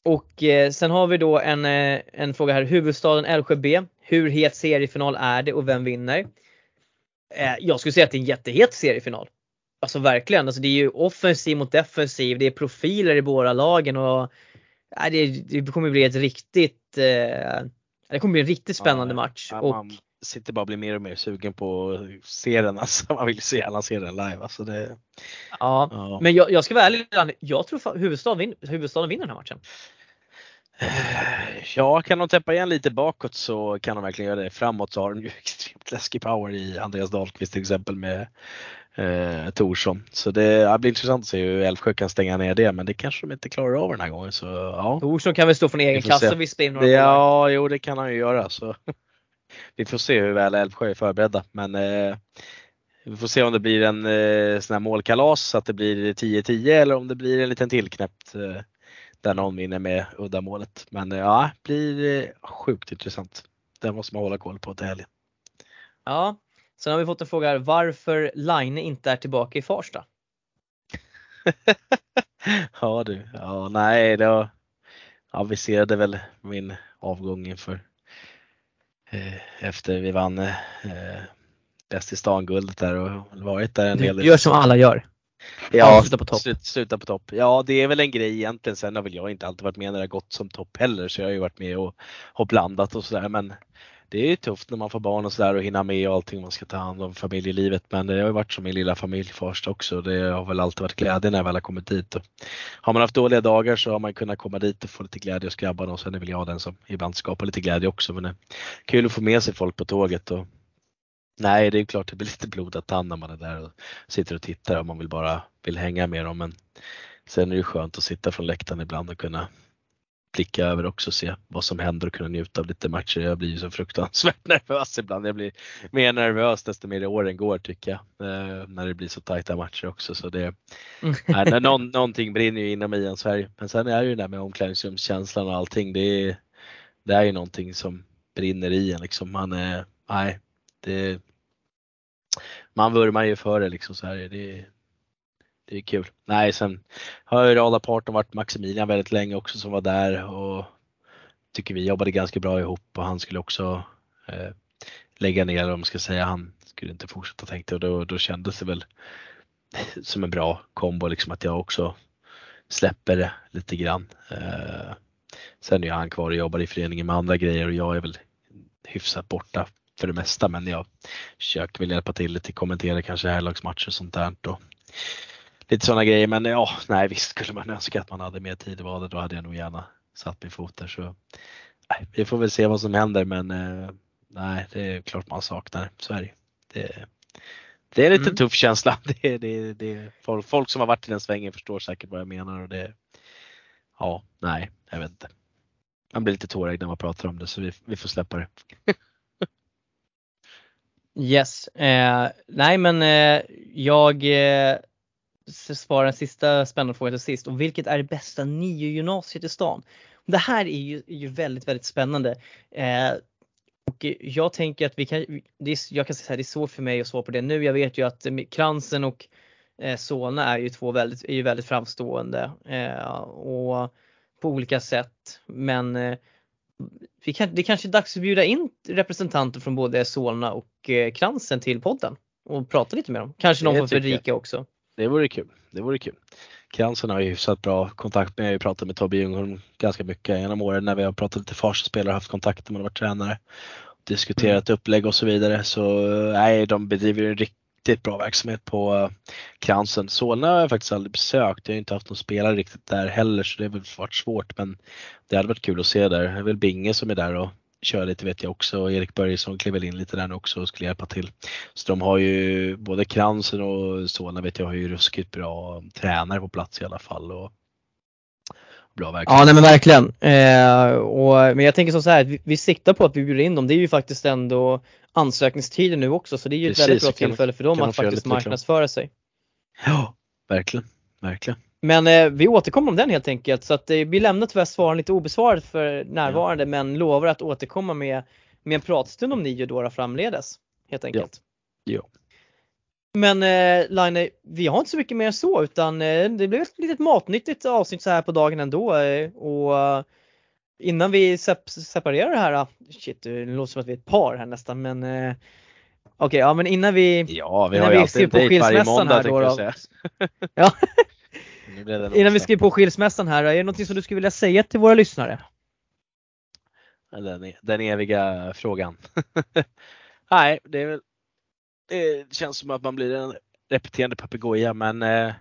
och eh, sen har vi då en, eh, en fråga här. Huvudstaden Älvsjö Hur het seriefinal är det och vem vinner? Eh, jag skulle säga att det är en jättehet seriefinal. Alltså verkligen. Alltså det är ju offensiv mot defensiv. Det är profiler i båda lagen och äh, det, det kommer bli ett riktigt eh, det kommer bli en riktigt spännande ja, match. Ja, och, sitter bara bli mer och mer sugen på att se den. Alltså, man vill se alla se den live. Alltså det, ja, ja. men jag, jag ska vara ärlig. Jag tror huvudstaden, huvudstaden vinner den här matchen. Ja, kan de täppa igen lite bakåt så kan de verkligen göra det. Framåt så har de ju extremt läskig power i Andreas Dahlqvist till exempel med eh, Torsson. Så det ja, blir intressant att se hur Älvsjö kan stänga ner det men det kanske de inte klarar av den här gången. Så, ja. Torsson kan väl stå från egen kassa och vispa in några Ja, jo det kan han ju göra. Så. vi får se hur väl Älvsjö är förberedda. Men eh, vi får se om det blir en eh, sån här målkalas så att det blir 10-10 eller om det blir en liten tillknäppt eh, där någon vinner med uddamålet. Men eh, ja, det blir eh, sjukt intressant. Det måste man hålla koll på till helgen. Ja, sen har vi fått en fråga här varför Line inte är tillbaka i Farsta? ja du, ja nej då aviserade väl min avgång inför Eh, efter vi vann eh, Bäst i stan-guldet där och varit där en del. Du gör som alla gör. Ja, sluta på topp. Sluta på topp. Ja, det är väl en grej egentligen. Sen har väl jag inte alltid varit med när det har gått som topp heller, så jag har ju varit med och, och blandat och sådär. Men det är tufft när man får barn och sådär och hinna med och allting man ska ta hand om familjelivet. Men det har ju varit som min lilla familj först också. Det har väl alltid varit glädje när jag väl har kommit dit. Och har man haft dåliga dagar så har man kunnat komma dit och få lite glädje hos grabbarna och sen är väl jag den som ibland skapar lite glädje också. Men det är kul att få med sig folk på tåget. Och Nej, det är klart det blir lite blodad tand när man är där och sitter och tittar och man vill bara vill hänga med dem. Men sen är det skönt att sitta från läktaren ibland och kunna blicka över också och se vad som händer och kunna njuta av lite matcher. Jag blir ju så fruktansvärt nervös ibland. Jag blir mer nervös desto mer åren går tycker jag. Eh, när det blir så tajta matcher också. Så det, mm. nej, någon, någonting brinner ju inom i en Sverige. Men sen är det ju det där med omklädningsrumskänslan och allting. Det är, det är ju någonting som brinner i en liksom. Man är, nej, det, eh, man vurmar ju för det liksom så här. Det, det är kul. Nej, sen har ju radarpartnern varit Maximilian väldigt länge också som var där och tycker vi jobbade ganska bra ihop och han skulle också eh, lägga ner om man ska säga. Han skulle inte fortsätta tänkte och då, då kändes det väl som en bra kombo liksom att jag också släpper det lite grann. Eh, sen är han kvar och jobbar i föreningen med andra grejer och jag är väl hyfsat borta för det mesta men jag försöker väl hjälpa till lite, kommentera kanske herrlagsmatcher och sånt där. Och lite sådana grejer men ja, nej visst skulle man önska att man hade mer tid i valet då hade jag nog gärna satt min fot där. Så, nej, vi får väl se vad som händer men eh, nej, det är klart man saknar Sverige. Det, det är lite mm. tuff känsla. Det, det, det, folk, folk som har varit i den svängen förstår säkert vad jag menar och det, ja, nej, jag vet inte. Man blir lite tårögd när man pratar om det så vi, vi får släppa det. Yes, eh, nej men eh, jag eh, svarar en sista spännande fråga till sist. Och vilket är det bästa nio gymnasiet i stan? Det här är ju, är ju väldigt, väldigt spännande. Eh, och jag tänker att vi kan, det är, jag kan säga att det är svårt för mig att svara på det nu. Jag vet ju att eh, Kransen och eh, Solna är ju två väldigt, är ju väldigt framstående eh, och på olika sätt. Men eh, vi kan, det kanske är dags att bjuda in representanter från både Solna och eh, Kransen till podden och prata lite med dem. Kanske någon från Fredrika också. Det vore kul. Det vore kul. Kransen har ju hyfsat bra kontakt med. Jag har ju pratat med Tobbe Ljungholm ganska mycket genom åren när vi har pratat lite Farsta-spelare, haft kontakt med och varit tränare. Diskuterat mm. upplägg och så vidare. Så nej, de bedriver en riktigt bra verksamhet på eh, Kransen. Solna har jag faktiskt aldrig besökt. Jag har inte haft någon spelare riktigt där heller så det har väl varit svårt men det hade varit kul att se där. Det är väl Binge som är där och kör lite vet jag också. och Erik Börjesson klev väl in lite där nu också och skulle hjälpa till. Så de har ju både Kransen och Solna vet jag har ju ruskigt bra tränare på plats i alla fall. Och bra verksamhet. Ja nej men verkligen. Eh, och, men jag tänker så här, vi, vi siktar på att vi bjuder in dem. Det är ju faktiskt ändå ansökningstider nu också så det är ju Precis, ett väldigt bra tillfälle för dem att faktiskt marknadsföra sig. Ja, verkligen, verkligen. Men eh, vi återkommer om den helt enkelt så att eh, vi lämnar tyvärr svaren lite obesvarade för närvarande ja. men lovar att återkomma med, med en pratstund om nio då framledes. Helt enkelt. Ja. ja. Men eh, Line, vi har inte så mycket mer så utan eh, det blev ett litet matnyttigt avsnitt så här på dagen ändå eh, och eh, innan vi sep separerar det här, ah, shit det låter som att vi är ett par här nästan men eh, Okej, okay, ja men innan vi Ja, vi har ju alltid en dejt varje måndag här då, då. Ja. Innan vi skriver på skilsmässan här, är det någonting som du skulle vilja säga till våra lyssnare? Den, den eviga frågan. Nej, det, är väl, det känns som att man blir en repeterande papegoja men eh,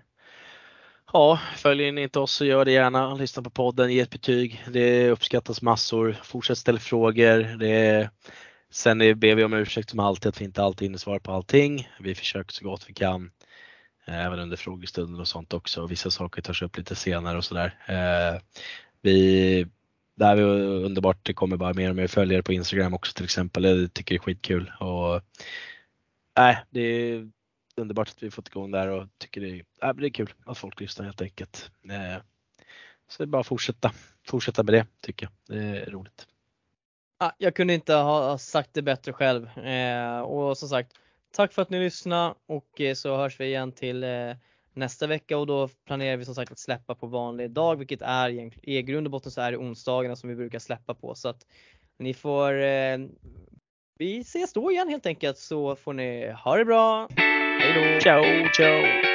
ja, följer ni inte oss så gör det gärna. Lyssna på podden, ge ett betyg. Det uppskattas massor. Fortsätt ställa frågor. Det sen ber vi om ursäkt som alltid att vi inte alltid hinner svara på allting. Vi försöker så gott vi kan. Eh, även under frågestunden och sånt också. Vissa saker tas upp lite senare och sådär. Eh, vi, det här är underbart, det kommer bara mer och mer följare på Instagram också till exempel. Jag tycker det är skitkul. Och, äh, det är underbart att vi fått igång där och tycker det är, äh, det är kul att folk lyssnar helt enkelt. Eh, så det är bara att fortsätta, fortsätta med det tycker jag. Det är roligt. Jag kunde inte ha sagt det bättre själv. Eh, och som sagt, tack för att ni lyssnade och eh, så hörs vi igen till eh, nästa vecka och då planerar vi som sagt att släppa på vanlig dag vilket är i grund och botten så är det onsdagarna som vi brukar släppa på så att ni får eh, vi ses då igen helt enkelt så får ni ha det bra. Hej då! Ciao, ciao!